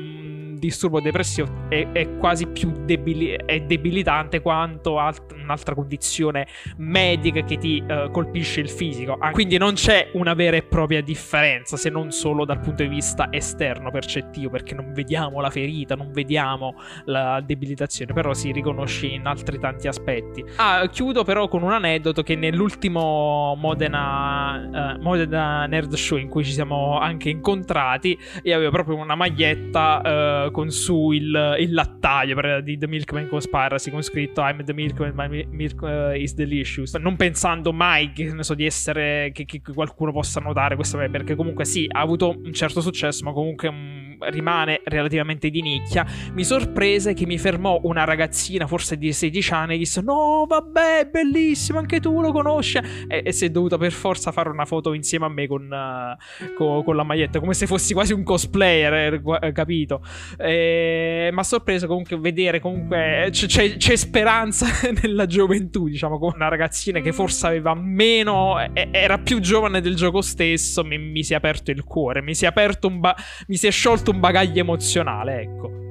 disturbo depressivo è, è quasi più debili- è debilitante quanto alt- un'altra condizione medica che ti uh, colpisce il fisico. Quindi non c'è una vera e propria differenza, se non solo dal punto di vista esterno percettivo, perché non vediamo la ferita, non vediamo la debilitazione, però si riconosce in altri tanti aspetti. Ah, chiudo però con un aneddoto che nell'ultimo Modena, uh, Modena Nerd Show in cui ci siamo anche incontrati, io avevo proprio una maglietta uh, con su il, il lattaio di The Milkman Conspiracy con scritto I'm the Milkman, my milk uh, is delicious. Non pensando mai che, so, di essere che, che, qualcuno possa notare questa perché comunque sì, ha avuto un certo successo, ma comunque um, rimane relativamente di nicchia. Mi sorprese che mi fermò una ragazzina, forse di 16 anni, e disse: No, vabbè, bellissimo, anche tu lo conosci. E, e si è dovuta per forza fare una foto insieme a me con, uh, con, con la maglietta, come se fossi quasi un cosplayer, eh, capito? E, ma sorpreso comunque vedere comunque c'è, c'è, c'è speranza nella gioventù, diciamo, con una ragazzina che forse aveva meno, era più giovane del gioco stesso, mi, mi si è aperto il cuore, mi si è aperto un ba- mi si è sciolto un bagaglio emozionale, ecco.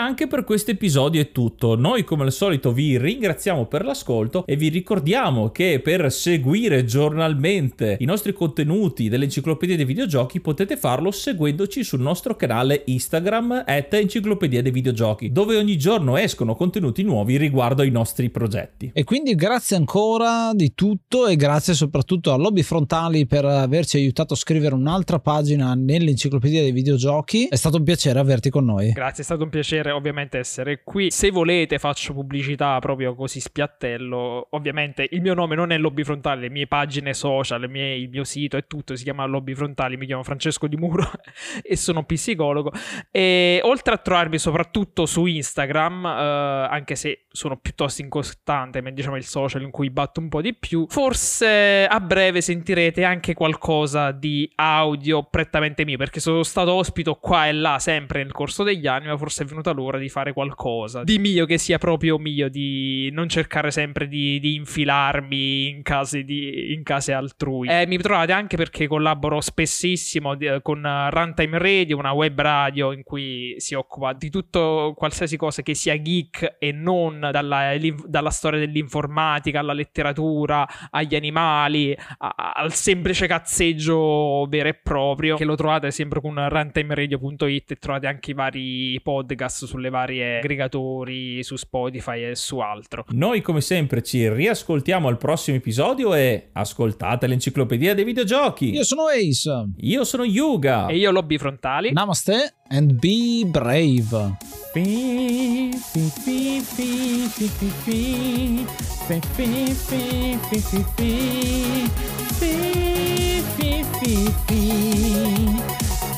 Anche per questo episodio è tutto. Noi come al solito vi ringraziamo per l'ascolto e vi ricordiamo che per seguire giornalmente i nostri contenuti dell'enciclopedia dei videogiochi potete farlo seguendoci sul nostro canale Instagram at enciclopedia dei videogiochi dove ogni giorno escono contenuti nuovi riguardo ai nostri progetti. E quindi grazie ancora di tutto e grazie soprattutto a Lobby Frontali per averci aiutato a scrivere un'altra pagina nell'enciclopedia dei videogiochi. È stato un piacere averti con noi. Grazie, è stato un piacere ovviamente essere qui. Se volete faccio pubblicità proprio così spiattello. Ovviamente il mio nome non è Lobby Frontali, le mie pagine social, mie, il mio sito e tutto si chiama Lobby Frontali, mi chiamo Francesco Di Muro e sono psicologo. E oltre a trovarmi soprattutto su Instagram, eh, anche se sono piuttosto incostante, ma diciamo il social in cui batto un po' di più, forse a breve sentirete anche qualcosa di audio prettamente mio, perché sono stato ospito qua e là sempre nel corso degli anni, ma forse è venuta l'ora di fare qualcosa di mio che sia proprio mio, di non cercare sempre di, di infilarmi in case, di, in case altrui. Eh, mi trovate anche perché collaboro spessissimo con Runtime Radio, una web radio in cui si occupa di tutto, qualsiasi cosa che sia geek e non dalla, dalla storia dell'informatica alla letteratura, agli animali, a, al semplice cazzeggio vero e proprio, che lo trovate sempre con runtimeradio.it e trovate anche i vari podcast sulle varie aggregatori, su Spotify e su altro. Noi come sempre ci riascoltiamo al prossimo episodio e ascoltate l'enciclopedia dei videogiochi. Io sono Ace. Io sono Yuga. E io Lobby Frontali. Namaste and be brave. Thank you.